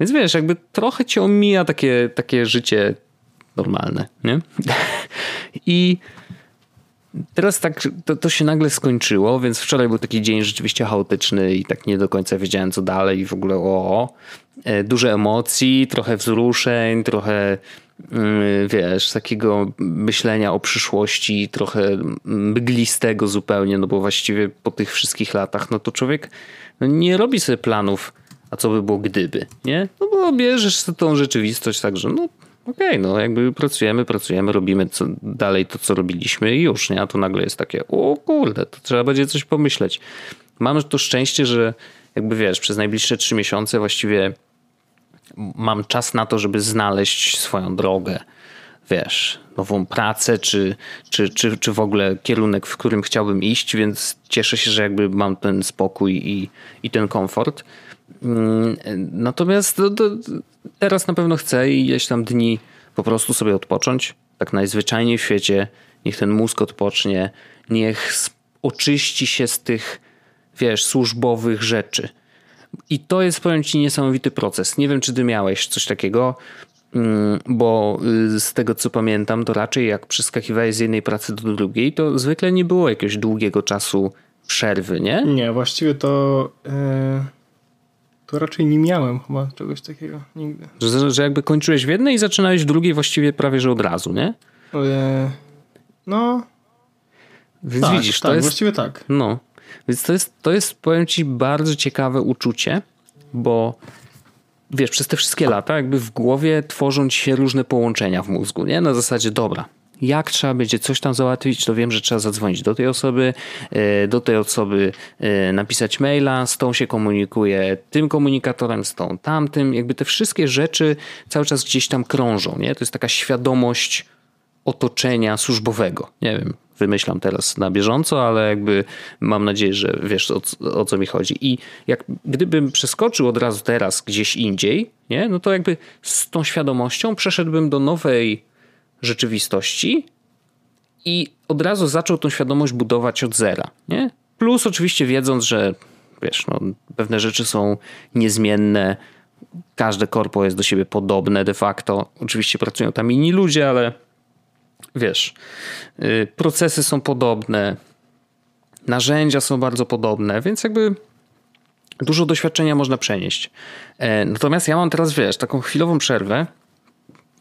Speaker 2: Więc wiesz, jakby trochę cię omija takie, takie życie normalne, nie? I teraz tak, to, to się nagle skończyło, więc wczoraj był taki dzień rzeczywiście chaotyczny i tak nie do końca wiedziałem co dalej i w ogóle o, e, dużo emocji, trochę wzruszeń, trochę mm, wiesz, takiego myślenia o przyszłości, trochę mglistego zupełnie, no bo właściwie po tych wszystkich latach, no to człowiek no nie robi sobie planów, a co by było gdyby, nie? No bo bierzesz tą rzeczywistość także, no okej, okay, no jakby pracujemy, pracujemy, robimy co, dalej to, co robiliśmy i już, nie? A tu nagle jest takie, o kurde, to trzeba będzie coś pomyśleć. Mam to szczęście, że jakby wiesz, przez najbliższe trzy miesiące właściwie mam czas na to, żeby znaleźć swoją drogę, wiesz, nową pracę, czy, czy, czy, czy w ogóle kierunek, w którym chciałbym iść, więc cieszę się, że jakby mam ten spokój i, i ten komfort. Mm, natomiast to, to teraz na pewno chcę i ileś tam dni po prostu sobie odpocząć. Tak najzwyczajniej w świecie. Niech ten mózg odpocznie. Niech oczyści się z tych, wiesz, służbowych rzeczy. I to jest, powiem ci, niesamowity proces. Nie wiem, czy ty miałeś coś takiego, mm, bo y, z tego co pamiętam, to raczej jak przeskakiwałeś z jednej pracy do drugiej, to zwykle nie było jakiegoś długiego czasu przerwy, nie?
Speaker 1: Nie, właściwie to. Yy to raczej nie miałem chyba czegoś takiego nigdy.
Speaker 2: Że, że jakby kończyłeś w jednej i zaczynałeś w drugiej właściwie prawie że od razu, nie?
Speaker 1: Oje, no.
Speaker 2: Więc tak, widzisz,
Speaker 1: tak,
Speaker 2: to jest.
Speaker 1: Właściwie tak.
Speaker 2: No. Więc to jest, to jest, powiem ci, bardzo ciekawe uczucie, bo wiesz, przez te wszystkie lata jakby w głowie tworzą ci się różne połączenia w mózgu, nie? Na zasadzie, dobra, jak trzeba będzie coś tam załatwić, to wiem, że trzeba zadzwonić do tej osoby, e, do tej osoby e, napisać maila, z tą się komunikuje tym komunikatorem, z tą tamtym. Jakby te wszystkie rzeczy cały czas gdzieś tam krążą, nie? To jest taka świadomość otoczenia służbowego. Nie wiem, wymyślam teraz na bieżąco, ale jakby mam nadzieję, że wiesz o, o, co mi chodzi. I jak gdybym przeskoczył od razu teraz gdzieś indziej, nie? no to jakby z tą świadomością przeszedłbym do nowej rzeczywistości i od razu zaczął tą świadomość budować od zera. Nie? Plus oczywiście wiedząc, że wiesz, no, pewne rzeczy są niezmienne, każde korpo jest do siebie podobne de facto. Oczywiście pracują tam inni ludzie, ale wiesz, yy, procesy są podobne, narzędzia są bardzo podobne, więc jakby dużo doświadczenia można przenieść. E, natomiast ja mam teraz, wiesz, taką chwilową przerwę.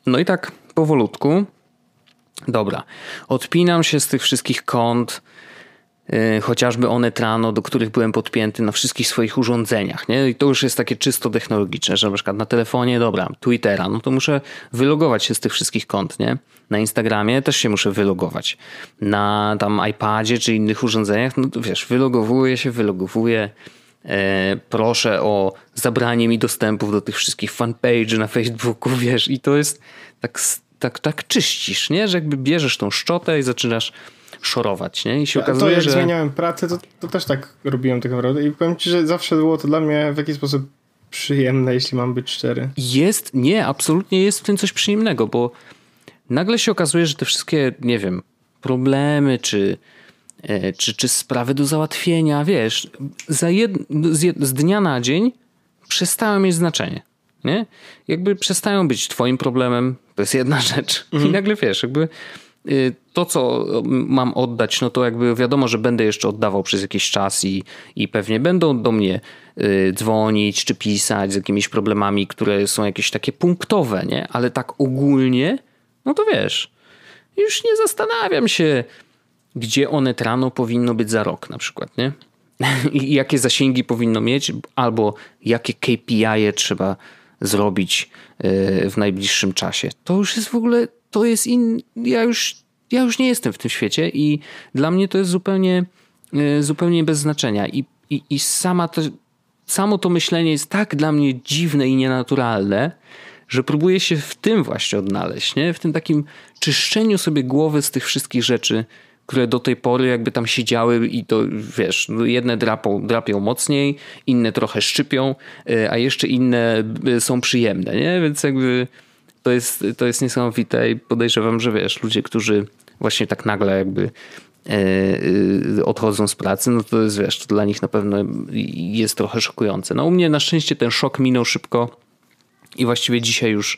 Speaker 2: No i tak powolutku. Dobra, odpinam się z tych wszystkich kont, yy, chociażby one trano, do których byłem podpięty na wszystkich swoich urządzeniach. Nie? I to już jest takie czysto technologiczne, że na przykład na telefonie, dobra, Twittera, no to muszę wylogować się z tych wszystkich kont, nie? Na Instagramie też się muszę wylogować. Na tam iPadzie czy innych urządzeniach, no to wiesz, wylogowuję się, wylogowuję. E, proszę o zabranie mi dostępów do tych wszystkich fanpage'y na Facebooku, wiesz, i to jest tak tak, tak czyścisz, nie? Że jakby bierzesz tą szczotę i zaczynasz szorować, nie? I się okazuje,
Speaker 1: to jak
Speaker 2: że...
Speaker 1: zmieniałem pracę, to, to też tak robiłem tak naprawdę i powiem ci, że zawsze było to dla mnie w jakiś sposób przyjemne, jeśli mam być szczery.
Speaker 2: Jest, nie, absolutnie jest w tym coś przyjemnego, bo nagle się okazuje, że te wszystkie, nie wiem, problemy czy, czy, czy sprawy do załatwienia, wiesz, za jed, z, z dnia na dzień przestały mieć znaczenie. Nie? Jakby przestają być twoim problemem, to jest jedna rzecz. Mhm. I nagle wiesz, jakby y, to, co mam oddać, no to jakby wiadomo, że będę jeszcze oddawał przez jakiś czas i, i pewnie będą do mnie y, dzwonić czy pisać z jakimiś problemami, które są jakieś takie punktowe, nie? Ale tak ogólnie, no to wiesz, już nie zastanawiam się, gdzie one trano powinno być za rok na przykład, nie? I jakie zasięgi powinno mieć, albo jakie KPI -e trzeba zrobić e, w najbliższym czasie. To już jest w ogóle, to jest in, ja już, ja już nie jestem w tym świecie i dla mnie to jest zupełnie, e, zupełnie bez znaczenia i, i, i sama to, samo to myślenie jest tak dla mnie dziwne i nienaturalne, że próbuję się w tym właśnie odnaleźć, nie? w tym takim czyszczeniu sobie głowy z tych wszystkich rzeczy, które do tej pory jakby tam siedziały i to wiesz, no jedne drapą, drapią mocniej, inne trochę szczypią, e, a jeszcze inne e, są przyjemne, nie? Więc jakby to jest, to jest niesamowite i podejrzewam, że wiesz, ludzie, którzy właśnie tak nagle jakby e, odchodzą z pracy, no to jest wiesz, to dla nich na pewno jest trochę szokujące. No u mnie na szczęście ten szok minął szybko i właściwie dzisiaj już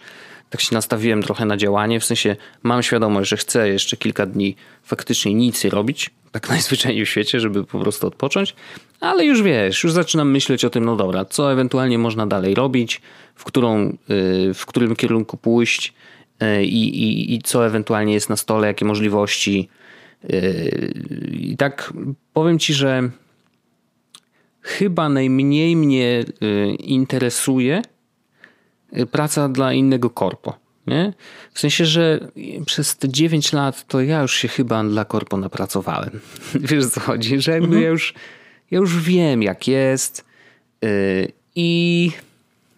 Speaker 2: tak się nastawiłem trochę na działanie, w sensie mam świadomość, że chcę jeszcze kilka dni faktycznie nic nie robić, tak najzwyczajniej w świecie, żeby po prostu odpocząć, ale już wiesz, już zaczynam myśleć o tym, no dobra, co ewentualnie można dalej robić, w, którą, y, w którym kierunku pójść y, i, i, i co ewentualnie jest na stole, jakie możliwości. Y, I tak powiem ci, że chyba najmniej mnie interesuje praca dla innego korpo. Nie? W sensie, że przez te 9 lat to ja już się chyba dla korpo napracowałem. Wiesz co chodzi? Że jakby mhm. ja, już, ja już wiem jak jest yy, i,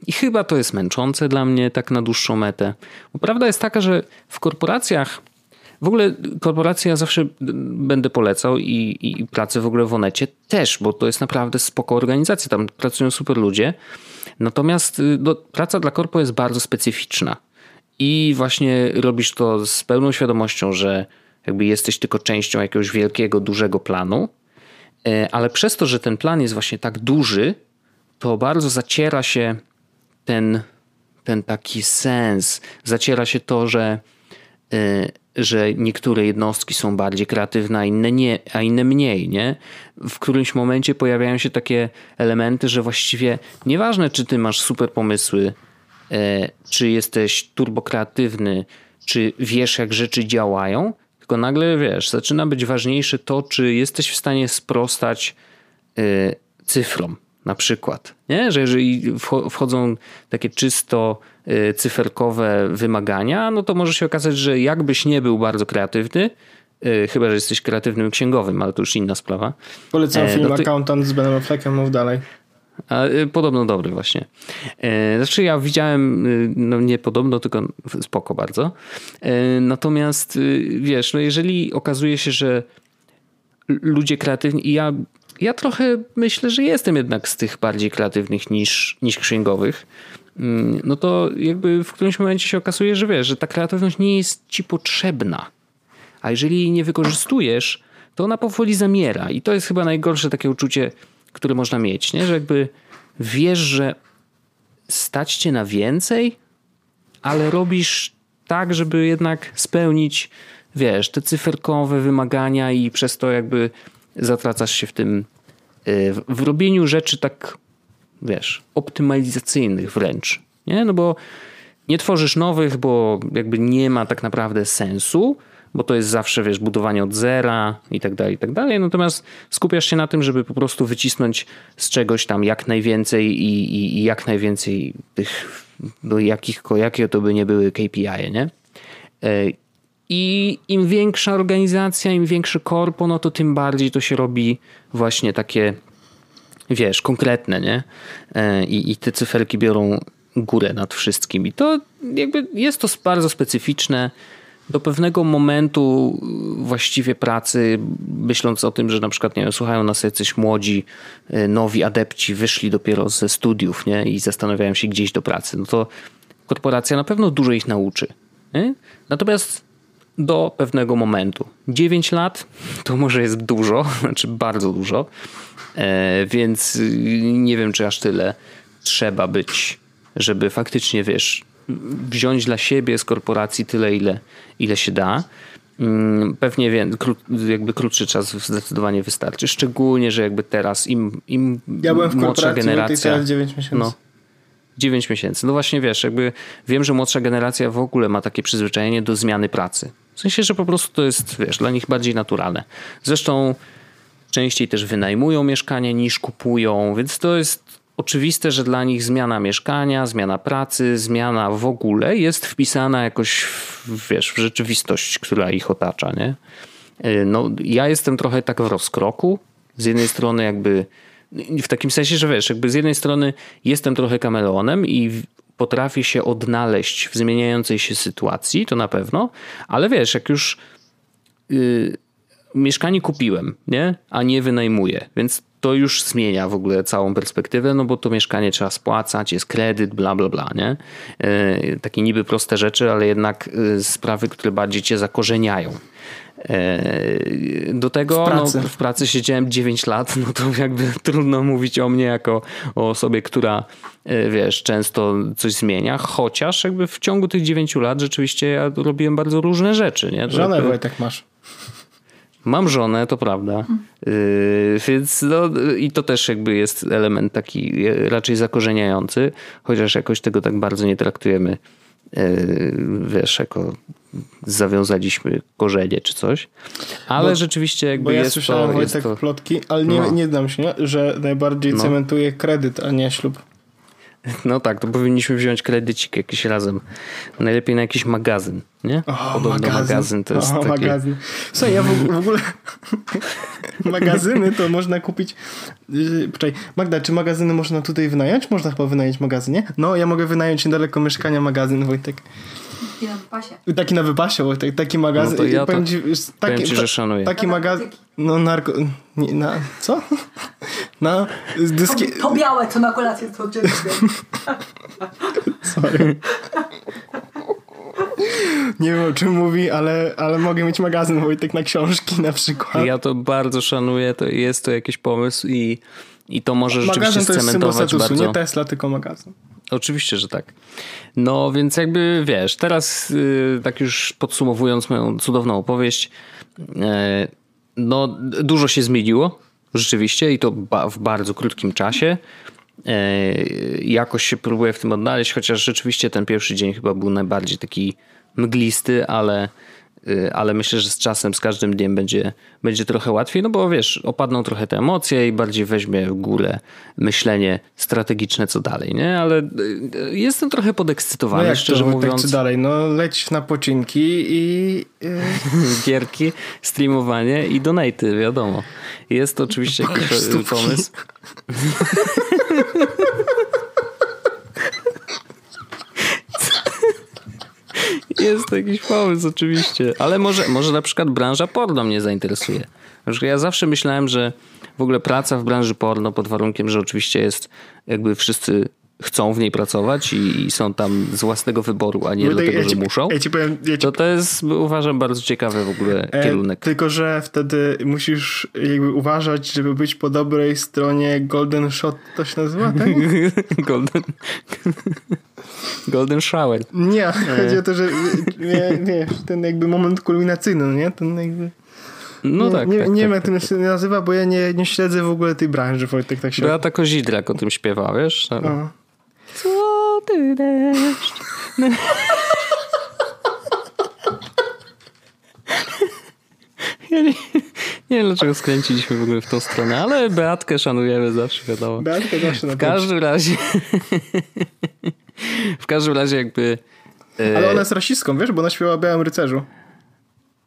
Speaker 2: i chyba to jest męczące dla mnie tak na dłuższą metę. Bo prawda jest taka, że w korporacjach w ogóle korporacje ja zawsze będę polecał i, i pracę w ogóle w Onecie też, bo to jest naprawdę spoko organizacja, tam pracują super ludzie. Natomiast y, no, praca dla korpo jest bardzo specyficzna. I właśnie robisz to z pełną świadomością, że jakby jesteś tylko częścią jakiegoś wielkiego, dużego planu, e, ale przez to, że ten plan jest właśnie tak duży, to bardzo zaciera się ten, ten taki sens, zaciera się to, że, e, że niektóre jednostki są bardziej kreatywne, a inne, nie, a inne mniej. Nie? W którymś momencie pojawiają się takie elementy, że właściwie nieważne, czy ty masz super pomysły, E, czy jesteś turbokreatywny, czy wiesz, jak rzeczy działają, tylko nagle wiesz, zaczyna być ważniejsze to, czy jesteś w stanie sprostać e, cyfrom, na przykład. Nie? Że jeżeli wchodzą takie czysto e, cyferkowe wymagania, no to może się okazać, że jakbyś nie był bardzo kreatywny, chyba że jesteś kreatywnym księgowym, ale to już inna sprawa.
Speaker 1: Polecam film no ty... Accountant z Benem Affleckiem, mów dalej.
Speaker 2: A, y, podobno dobry właśnie. E, znaczy ja widziałem, y, no nie podobno, tylko spoko bardzo. E, natomiast y, wiesz, no jeżeli okazuje się, że ludzie kreatywni i ja, ja trochę myślę, że jestem jednak z tych bardziej kreatywnych niż, niż księgowych, mm, no to jakby w którymś momencie się okazuje, że wiesz, że ta kreatywność nie jest ci potrzebna. A jeżeli jej nie wykorzystujesz, to ona powoli zamiera. I to jest chyba najgorsze takie uczucie, który można mieć, nie? że jakby wiesz, że stać cię na więcej, ale robisz tak, żeby jednak spełnić, wiesz, te cyferkowe wymagania i przez to jakby zatracasz się w tym, y, w robieniu rzeczy tak, wiesz, optymalizacyjnych wręcz, nie? No bo nie tworzysz nowych, bo jakby nie ma tak naprawdę sensu, bo to jest zawsze, wiesz, budowanie od zera i tak dalej, i tak dalej. Natomiast skupiasz się na tym, żeby po prostu wycisnąć z czegoś tam jak najwięcej i, i, i jak najwięcej tych, do jakich, jakie to by nie były KPI, nie? E, I im większa organizacja, im większy korpo, no to tym bardziej to się robi właśnie takie, wiesz, konkretne, nie? E, I, i te cyferki biorą górę nad wszystkim. I to jakby jest to bardzo specyficzne do pewnego momentu właściwie pracy, myśląc o tym, że na przykład nie wiem, słuchają nas jacyś młodzi, y, nowi adepci, wyszli dopiero ze studiów nie? i zastanawiają się gdzieś do pracy, no to korporacja na pewno dużo ich nauczy. Nie? Natomiast do pewnego momentu. 9 lat to może jest dużo, znaczy bardzo dużo, e, więc nie wiem, czy aż tyle trzeba być, żeby faktycznie, wiesz, wziąć dla siebie z korporacji tyle, ile, ile się da. Mm, pewnie wiem, kró, jakby krótszy czas zdecydowanie wystarczy. Szczególnie, że jakby teraz im, im
Speaker 1: ja byłem w młodsza generacja. Teraz 9 miesięcy.
Speaker 2: No, 9 miesięcy. No właśnie wiesz, jakby wiem, że młodsza generacja w ogóle ma takie przyzwyczajenie do zmiany pracy. W sensie, że po prostu to jest, wiesz, dla nich bardziej naturalne. Zresztą częściej też wynajmują mieszkanie niż kupują, więc to jest oczywiste, że dla nich zmiana mieszkania, zmiana pracy, zmiana w ogóle jest wpisana jakoś w, wiesz, w rzeczywistość, która ich otacza. Nie? Y, no, ja jestem trochę tak w rozkroku. Z jednej strony jakby w takim sensie, że wiesz, jakby z jednej strony jestem trochę kameleonem i potrafię się odnaleźć w zmieniającej się sytuacji, to na pewno, ale wiesz, jak już yy, mieszkanie kupiłem, nie? a nie wynajmuję, więc to już zmienia w ogóle całą perspektywę, no bo to mieszkanie trzeba spłacać, jest kredyt, bla, bla, bla, nie? E, takie niby proste rzeczy, ale jednak e, sprawy, które bardziej cię zakorzeniają. E, do tego w pracy. No, w pracy siedziałem 9 lat, no to jakby trudno mówić o mnie jako o osobie, która e, wiesz, często coś zmienia, chociaż jakby w ciągu tych 9 lat rzeczywiście ja robiłem bardzo różne rzeczy. Nie?
Speaker 1: Żonę jakby... Wojtek masz.
Speaker 2: Mam żonę, to prawda. Yy, więc no, i to też jakby jest element taki raczej zakorzeniający, chociaż jakoś tego tak bardzo nie traktujemy, yy, wiesz, jako zawiązaliśmy korzenie czy coś. Ale bo, rzeczywiście jakby
Speaker 1: bo ja
Speaker 2: jest
Speaker 1: słyszałem
Speaker 2: to,
Speaker 1: Wojtek
Speaker 2: to...
Speaker 1: plotki, ale nie, no. nie dam się, że najbardziej no. cementuje kredyt, a nie ślub.
Speaker 2: No tak, to powinniśmy wziąć kredycik jakiś razem. Najlepiej na jakiś magazyn, nie?
Speaker 1: O, Podobno magazyn. magazyn to jest o, taki... magazyn. Słuchaj, ja w, w ogóle magazyny to można kupić... Yy, poczekaj, Magda, czy magazyny można tutaj wynająć? Można chyba wynająć magazyn, nie? No, ja mogę wynająć niedaleko mieszkania magazyn, Wojtek.
Speaker 3: Taki na wypasie.
Speaker 1: Taki na wypasie, Wojtek, taki magazyn. No to
Speaker 2: ja powiem, ci, taki, powiem ci, że szanuję.
Speaker 1: Taki magazyn... No narko... Nie, na... Co? Na dyski...
Speaker 3: To, to białe, co na kolację to
Speaker 1: Sorry. Nie wiem o czym mówi, ale, ale mogę mieć magazyn Wojtek na książki na przykład.
Speaker 2: Ja to bardzo szanuję, to jest to jakiś pomysł i, i to może magazyn rzeczywiście to jest scementować statusu, bardzo.
Speaker 1: Nie Tesla, tylko magazyn.
Speaker 2: Oczywiście, że tak. No więc jakby wiesz, teraz yy, tak już podsumowując moją cudowną opowieść, yy, no dużo się zmieniło rzeczywiście i to w bardzo krótkim czasie. Yy, jakoś się próbuję w tym odnaleźć, chociaż rzeczywiście ten pierwszy dzień chyba był najbardziej taki mglisty, ale Y, ale myślę, że z czasem, z każdym dniem będzie, będzie trochę łatwiej, no bo wiesz, opadną trochę te emocje i bardziej weźmie w górę myślenie strategiczne, co dalej, nie? Ale y, jestem trochę podekscytowany, no jak szczerze to, mówiąc.
Speaker 1: Tak, co dalej? No leć na pocinki i... Y,
Speaker 2: Gierki, streamowanie i donaty, wiadomo. Jest to oczywiście jakiś pomysł. Jest jakiś pomysł, oczywiście. Ale może, może na przykład branża porno mnie zainteresuje. Ja zawsze myślałem, że w ogóle praca w branży porno pod warunkiem, że oczywiście jest jakby wszyscy chcą w niej pracować i, i są tam z własnego wyboru, a nie dlatego, ja ci, że muszą, ja ci powiem, ja ci... to to jest uważam bardzo ciekawy w ogóle e, kierunek.
Speaker 1: Tylko, że wtedy musisz jakby uważać, żeby być po dobrej stronie Golden Shot, to się nazywa, tak?
Speaker 2: Golden... Golden Shower.
Speaker 1: Nie, chodzi o to, że nie, wiesz, ten jakby moment kulminacyjny, no nie? Ten jakby...
Speaker 2: No
Speaker 1: nie,
Speaker 2: tak.
Speaker 1: Nie,
Speaker 2: tak,
Speaker 1: nie
Speaker 2: tak,
Speaker 1: wiem, jak
Speaker 2: tak,
Speaker 1: to się nazywa, bo ja nie, nie śledzę w ogóle tej branży, Wojtek, tak się...
Speaker 2: Beata Kozidrak o tym śpiewa, wiesz? No. Co ty deszcz? Ja nie, nie wiem, dlaczego skręciliśmy w ogóle w tą stronę, ale Beatkę szanujemy zawsze, wiadomo.
Speaker 1: Beatkę zawsze na
Speaker 2: W każdym razie... w każdym razie jakby...
Speaker 1: Ale ona jest rasistką, wiesz, bo ona śpiewa Białym Rycerzu.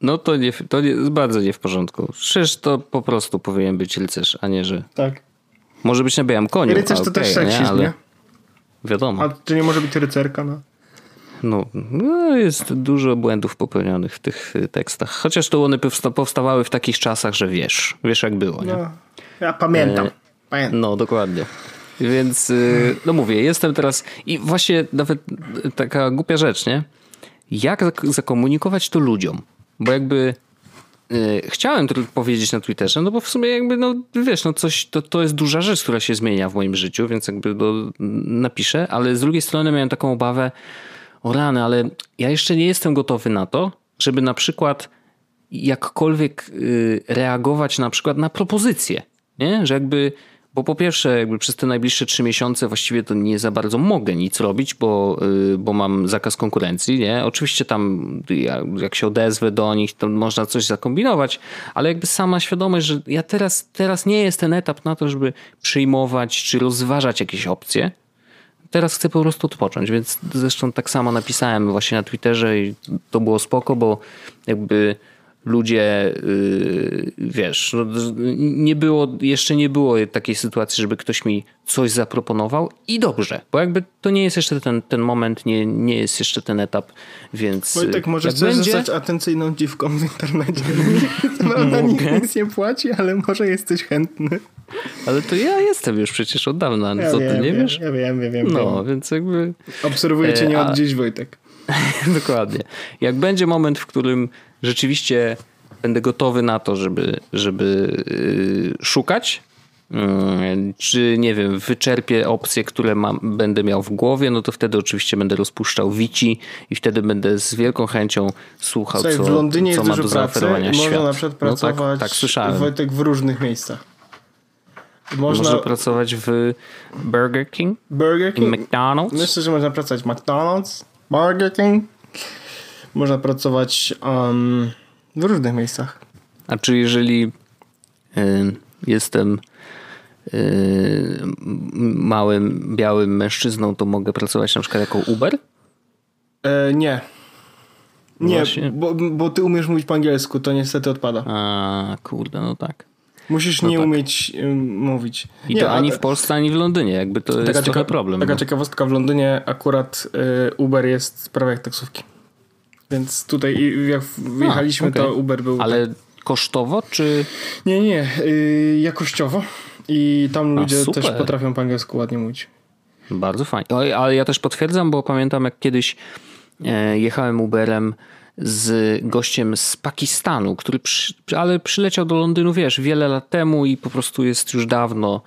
Speaker 2: No to, nie, to jest bardzo nie w porządku. Przecież to po prostu powinien być rycerz, a nie, że...
Speaker 1: Tak.
Speaker 2: Może być na białym koniu.
Speaker 1: Rycerz to okay, też seksizm, nie? Ale... nie?
Speaker 2: Wiadomo.
Speaker 1: A czy nie może być rycerka, no?
Speaker 2: No, no, jest dużo błędów popełnionych w tych y, tekstach. Chociaż to one powstawały w takich czasach, że wiesz, wiesz jak było, nie? No,
Speaker 1: ja pamiętam. E, pamiętam.
Speaker 2: No, dokładnie. Więc, y, no mówię, jestem teraz i właśnie nawet taka głupia rzecz, nie? Jak zakomunikować to ludziom? Bo jakby chciałem to powiedzieć na Twitterze, no bo w sumie jakby, no wiesz, no coś, to, to jest duża rzecz, która się zmienia w moim życiu, więc jakby no, napiszę, ale z drugiej strony miałem taką obawę, o rany, ale ja jeszcze nie jestem gotowy na to, żeby na przykład jakkolwiek yy, reagować na przykład na propozycje, nie? Że jakby bo po pierwsze, jakby przez te najbliższe trzy miesiące właściwie to nie za bardzo mogę nic robić, bo, y, bo mam zakaz konkurencji. Nie? Oczywiście tam, jak się odezwę do nich, to można coś zakombinować, ale jakby sama świadomość, że ja teraz, teraz nie jest ten etap na to, żeby przyjmować czy rozważać jakieś opcje. Teraz chcę po prostu odpocząć, więc zresztą tak samo napisałem właśnie na Twitterze i to było spoko, bo jakby ludzie, yy, wiesz, no, nie było, jeszcze nie było takiej sytuacji, żeby ktoś mi coś zaproponował i dobrze, bo jakby to nie jest jeszcze ten, ten moment, nie, nie jest jeszcze ten etap, więc
Speaker 1: Wojtek, może chcesz będzie... zostać atencyjną dziwką w internecie. Prawda, nikt nic nie płaci, ale może jesteś chętny.
Speaker 2: Ale to ja jestem już przecież od dawna, ja co wiem, ty nie
Speaker 1: wiem,
Speaker 2: wiesz?
Speaker 1: Ja wiem, ja wiem.
Speaker 2: No,
Speaker 1: wiem.
Speaker 2: więc jakby...
Speaker 1: Obserwuję cię nie e, od dziś, Wojtek.
Speaker 2: Dokładnie. Jak będzie moment, w którym rzeczywiście będę gotowy na to, żeby, żeby yy, szukać. Yy, czy nie wiem, wyczerpię opcje, które mam, będę miał w głowie, no to wtedy oczywiście będę rozpuszczał Wici i wtedy będę z wielką chęcią słuchał, Słuchaj, co,
Speaker 1: w Londynie
Speaker 2: co
Speaker 1: jest
Speaker 2: ma
Speaker 1: dużo
Speaker 2: do zaoferowania
Speaker 1: pracy.
Speaker 2: świat.
Speaker 1: Można na przykład pracować
Speaker 2: no tak, tak słyszałem.
Speaker 1: Wojtek w różnych miejscach.
Speaker 2: Można, można pracować w Burger King,
Speaker 1: Burger King,
Speaker 2: McDonald's.
Speaker 1: Myślę, że można pracować w McDonald's, Burger King. Można pracować um, w różnych miejscach.
Speaker 2: A czy jeżeli y, jestem y, małym, białym mężczyzną, to mogę pracować na przykład jako Uber?
Speaker 1: E, nie. Nie, bo, bo ty umiesz mówić po angielsku, to niestety odpada.
Speaker 2: A, kurde, no tak.
Speaker 1: Musisz
Speaker 2: no
Speaker 1: nie
Speaker 2: tak.
Speaker 1: umieć mówić.
Speaker 2: I
Speaker 1: nie,
Speaker 2: to ani w Polsce, ani w Londynie. Jakby to taka jest cieka- problem.
Speaker 1: Taka
Speaker 2: no.
Speaker 1: ciekawostka, w Londynie akurat y, Uber jest prawie jak taksówki. Więc tutaj jak wjechaliśmy, A, okay. to Uber był...
Speaker 2: Ale tak... kosztowo, czy...
Speaker 1: Nie, nie, y, jakościowo. I tam ludzie też potrafią po angielsku ładnie mówić.
Speaker 2: Bardzo fajnie. Ale ja też potwierdzam, bo pamiętam jak kiedyś e, jechałem Uberem z gościem z Pakistanu, który przy, ale przyleciał do Londynu, wiesz, wiele lat temu i po prostu jest już dawno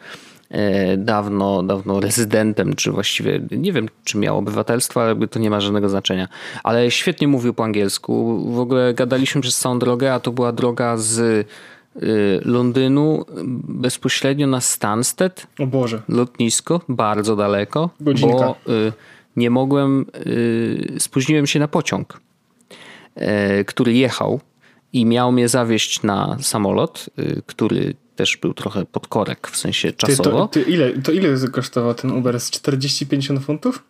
Speaker 2: dawno, dawno rezydentem, czy właściwie nie wiem, czy miał obywatelstwo, ale to nie ma żadnego znaczenia. Ale świetnie mówił po angielsku. W ogóle gadaliśmy przez całą drogę, a to była droga z e, Londynu bezpośrednio na Stansted.
Speaker 1: O Boże.
Speaker 2: Lotnisko, bardzo daleko.
Speaker 1: Godzinka.
Speaker 2: Bo e, nie mogłem, spóźniłem się na pociąg. E, który jechał i miał mnie zawieźć na samolot, e, który też był trochę pod korek, w sensie czasowo.
Speaker 1: Ty, to, ty ile, to ile kosztował ten Uber? Z 40-50 funtów?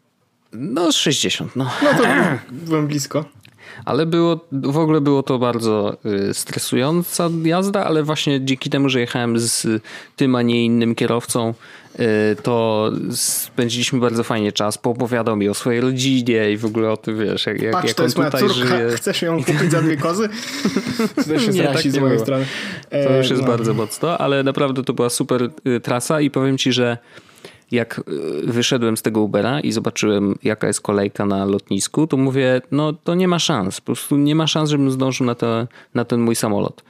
Speaker 2: No 60, no.
Speaker 1: No to byłem blisko.
Speaker 2: Ale było, w ogóle było to bardzo y, stresująca jazda, ale właśnie dzięki temu, że jechałem z tym, a nie innym kierowcą, y, to spędziliśmy bardzo fajnie czas. Poopowiadał mi o swojej rodzinie i w ogóle o tym, wiesz, jak,
Speaker 1: Patrz,
Speaker 2: jak
Speaker 1: to jest moja córka,
Speaker 2: żyje.
Speaker 1: chcesz ją kupić za dwie kozy? To też jest nie, tak z mojej strony.
Speaker 2: To już jest no. bardzo mocno, ale naprawdę to była super y, trasa i powiem ci, że jak y, wyszedłem z tego Ubera i zobaczyłem, jaka jest kolejka na lotnisku, to mówię, no to nie ma szans. Po prostu nie ma szans, żebym zdążył na, te, na ten mój samolot.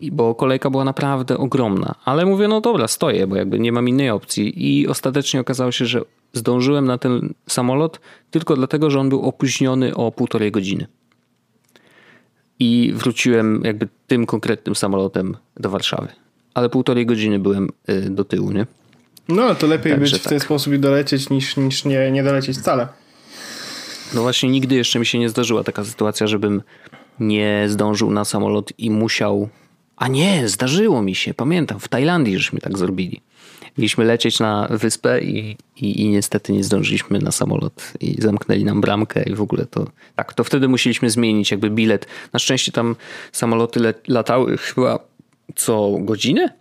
Speaker 2: I bo kolejka była naprawdę ogromna. Ale mówię, no dobra, stoję, bo jakby nie mam innej opcji. I ostatecznie okazało się, że zdążyłem na ten samolot tylko dlatego, że on był opóźniony o półtorej godziny. I wróciłem jakby tym konkretnym samolotem do Warszawy. Ale półtorej godziny byłem y, do tyłu, nie?
Speaker 1: No, to lepiej Także być w ten tak. sposób i dolecieć niż, niż nie, nie dolecieć wcale.
Speaker 2: No właśnie nigdy jeszcze mi się nie zdarzyła taka sytuacja, żebym nie zdążył na samolot i musiał... A nie, zdarzyło mi się, pamiętam, w Tajlandii żeśmy tak zrobili. Mieliśmy lecieć na wyspę i, i, i, niestety nie zdążyliśmy na samolot i zamknęli nam bramkę i w ogóle to... Tak, to wtedy musieliśmy zmienić jakby bilet. Na szczęście tam samoloty latały chyba co godzinę,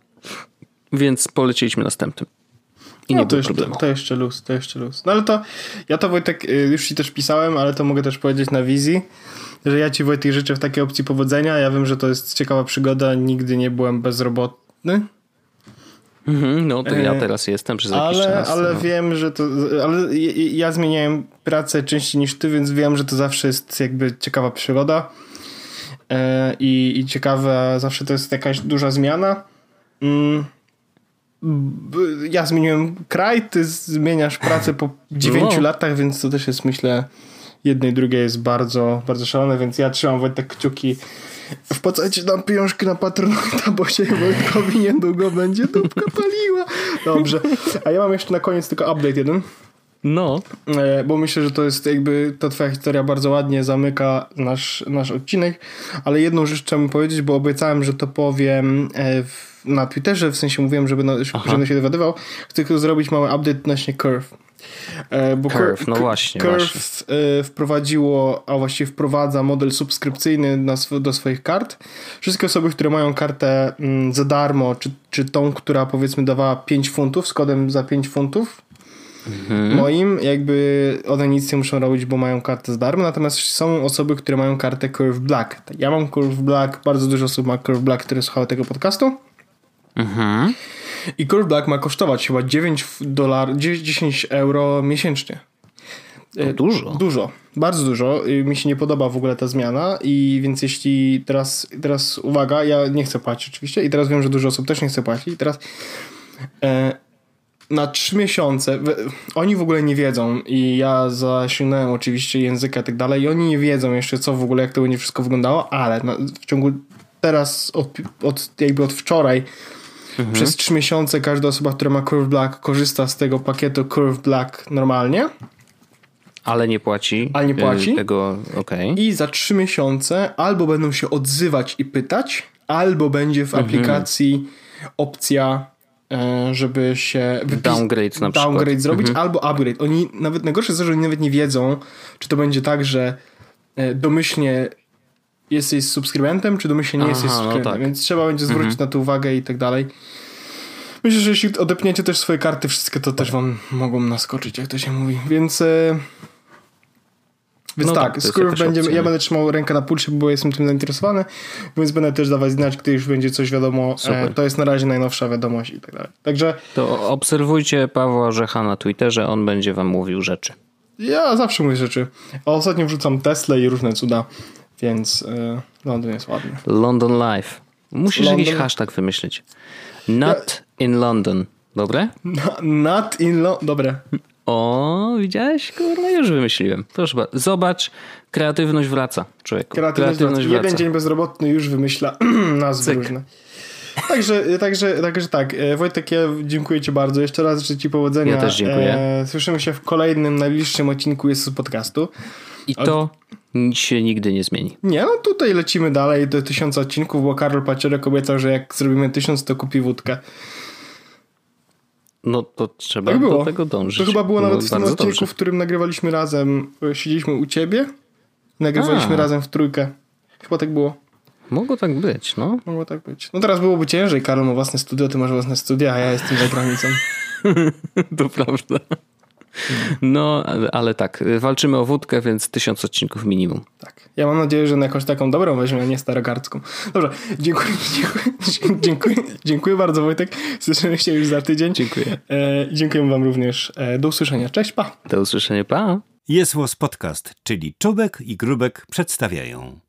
Speaker 2: więc polecieliśmy następnym. I no, nie
Speaker 1: to, jeszcze, to jeszcze luz, to jeszcze luz. No ale to, ja to Wojtek, y, już ci też pisałem, ale to mogę też powiedzieć na wizji, że ja ci Wojtek życzę w takiej opcji powodzenia. Ja wiem, że to jest ciekawa przygoda, nigdy nie byłem bezrobotny.
Speaker 2: Mhm, no to ja e, teraz jestem przez jakiś
Speaker 1: ale,
Speaker 2: czas.
Speaker 1: Ale no. wiem, że to, ale ja zmieniałem pracę częściej niż ty, więc wiem, że to zawsze jest jakby ciekawa przygoda e, i, i ciekawa, zawsze to jest jakaś duża zmiana. Mm ja zmieniłem kraj, ty zmieniasz pracę po 9 no. latach, więc to też jest myślę jednej i drugiej jest bardzo, bardzo szalone, więc ja trzymam Wojtek kciuki wpłacajcie nam pieniążki na Patronata, bo się Wojtkowi niedługo będzie dupka paliła. Dobrze. A ja mam jeszcze na koniec tylko update jeden.
Speaker 2: No.
Speaker 1: E, bo myślę, że to jest jakby, ta twoja historia bardzo ładnie zamyka nasz, nasz odcinek, ale jedną rzecz chciałbym powiedzieć, bo obiecałem, że to powiem e, w, na Twitterze, w sensie mówiłem, żeby, no, żeby się dowiadywał. Chcę tylko zrobić mały update odnośnie Curve.
Speaker 2: E, bo Curve, no właśnie.
Speaker 1: Curve
Speaker 2: właśnie.
Speaker 1: wprowadziło, a właściwie wprowadza model subskrypcyjny do swoich kart. Wszystkie osoby, które mają kartę mm, za darmo, czy, czy tą, która powiedzmy dawała 5 funtów, z kodem za 5 funtów, mhm. moim, jakby one nic nie muszą robić, bo mają kartę za darmo, natomiast są osoby, które mają kartę Curve Black. Ja mam Curve Black, bardzo dużo osób ma Curve Black, które słuchały tego podcastu.
Speaker 2: Mhm.
Speaker 1: I Curve Black ma kosztować chyba 9 dolar, 10 euro miesięcznie.
Speaker 2: E, dużo.
Speaker 1: Dużo, bardzo dużo. Mi się nie podoba w ogóle ta zmiana i więc jeśli teraz, teraz uwaga, ja nie chcę płacić oczywiście i teraz wiem, że dużo osób też nie chce płacić i teraz e, na trzy miesiące oni w ogóle nie wiedzą i ja zasięgnąłem oczywiście języka i tak dalej i oni nie wiedzą jeszcze co w ogóle, jak to będzie wszystko wyglądało, ale w ciągu teraz od, od jakby od wczoraj mhm. przez trzy miesiące każda osoba, która ma Curve Black korzysta z tego pakietu Curve Black normalnie
Speaker 2: ale nie płaci.
Speaker 1: Ale nie płaci.
Speaker 2: Y, tego, okay.
Speaker 1: I za trzy miesiące albo będą się odzywać i pytać, albo będzie w mhm. aplikacji opcja, żeby się
Speaker 2: wypis- downgrade na przykład.
Speaker 1: Downgrade zrobić, mhm. albo upgrade. Oni nawet najgorsze jest to, że oni nawet nie wiedzą, czy to będzie tak, że e, domyślnie jesteś subskrybentem, czy domyślnie nie Aha, jesteś no subskrybentem, no tak. więc trzeba będzie zwrócić mhm. na to uwagę i tak dalej. Myślę, że jeśli odepniecie też swoje karty, wszystkie to też wam mogą naskoczyć, jak to się mówi. Więc e, więc no tak, tak skoro będzie, ja będę trzymał rękę na pulsie, bo jestem tym zainteresowany, więc będę też dawać znać, gdy już będzie coś wiadomo. E, to jest na razie najnowsza wiadomość i tak dalej. Także...
Speaker 2: To obserwujcie Pawła Orzecha na Twitterze, on będzie wam mówił rzeczy.
Speaker 1: Ja zawsze mówię rzeczy. A ostatnio wrzucam Tesla i różne cuda, więc e, Londyn jest ładny.
Speaker 2: London Life. Musisz London... jakiś hashtag wymyślić. Not ja... in London. Dobre?
Speaker 1: Not in London. Dobre.
Speaker 2: O, widziałeś? Kurwa, już wymyśliłem. Proszę bardzo. Zobacz, kreatywność wraca, człowieku.
Speaker 1: Kreatywność, kreatywność wraca. Jeden dzień bezrobotny już wymyśla nazwy Cyk. różne. Także, także, także tak, e, Wojtek, ja dziękuję Ci bardzo. Jeszcze raz życzę Ci powodzenia.
Speaker 2: Ja też dziękuję.
Speaker 1: E, słyszymy się w kolejnym, najbliższym odcinku jest podcastu.
Speaker 2: I to nic się nigdy nie zmieni.
Speaker 1: Nie, no tutaj lecimy dalej do tysiąca odcinków, bo Karol Pacierek obiecał, że jak zrobimy tysiąc, to kupi wódkę.
Speaker 2: No to trzeba tak do tego dążyć.
Speaker 1: To chyba było nawet no, w tym odcinku, w którym nagrywaliśmy razem, e, siedzieliśmy u ciebie, nagrywaliśmy A. razem w trójkę. Chyba tak było.
Speaker 2: Mogło tak być, no.
Speaker 1: Mogło tak być. No teraz byłoby ciężej, Karol ma własne studio, ty masz własne studia, a ja jestem za granicą.
Speaker 2: to prawda. No, ale tak, walczymy o wódkę, więc tysiąc odcinków minimum.
Speaker 1: Tak. Ja mam nadzieję, że na jakąś taką dobrą weźmie, a nie starogardzką. Dobrze, dziękuję, dziękuję, dziękuję, dziękuję bardzo Wojtek. Słyszymy się już za tydzień.
Speaker 2: Dziękuję.
Speaker 1: E, dziękuję wam również. E, do usłyszenia. Cześć, pa.
Speaker 2: Do usłyszenia, pa.
Speaker 4: Jest Podcast, czyli Czubek i Grubek przedstawiają.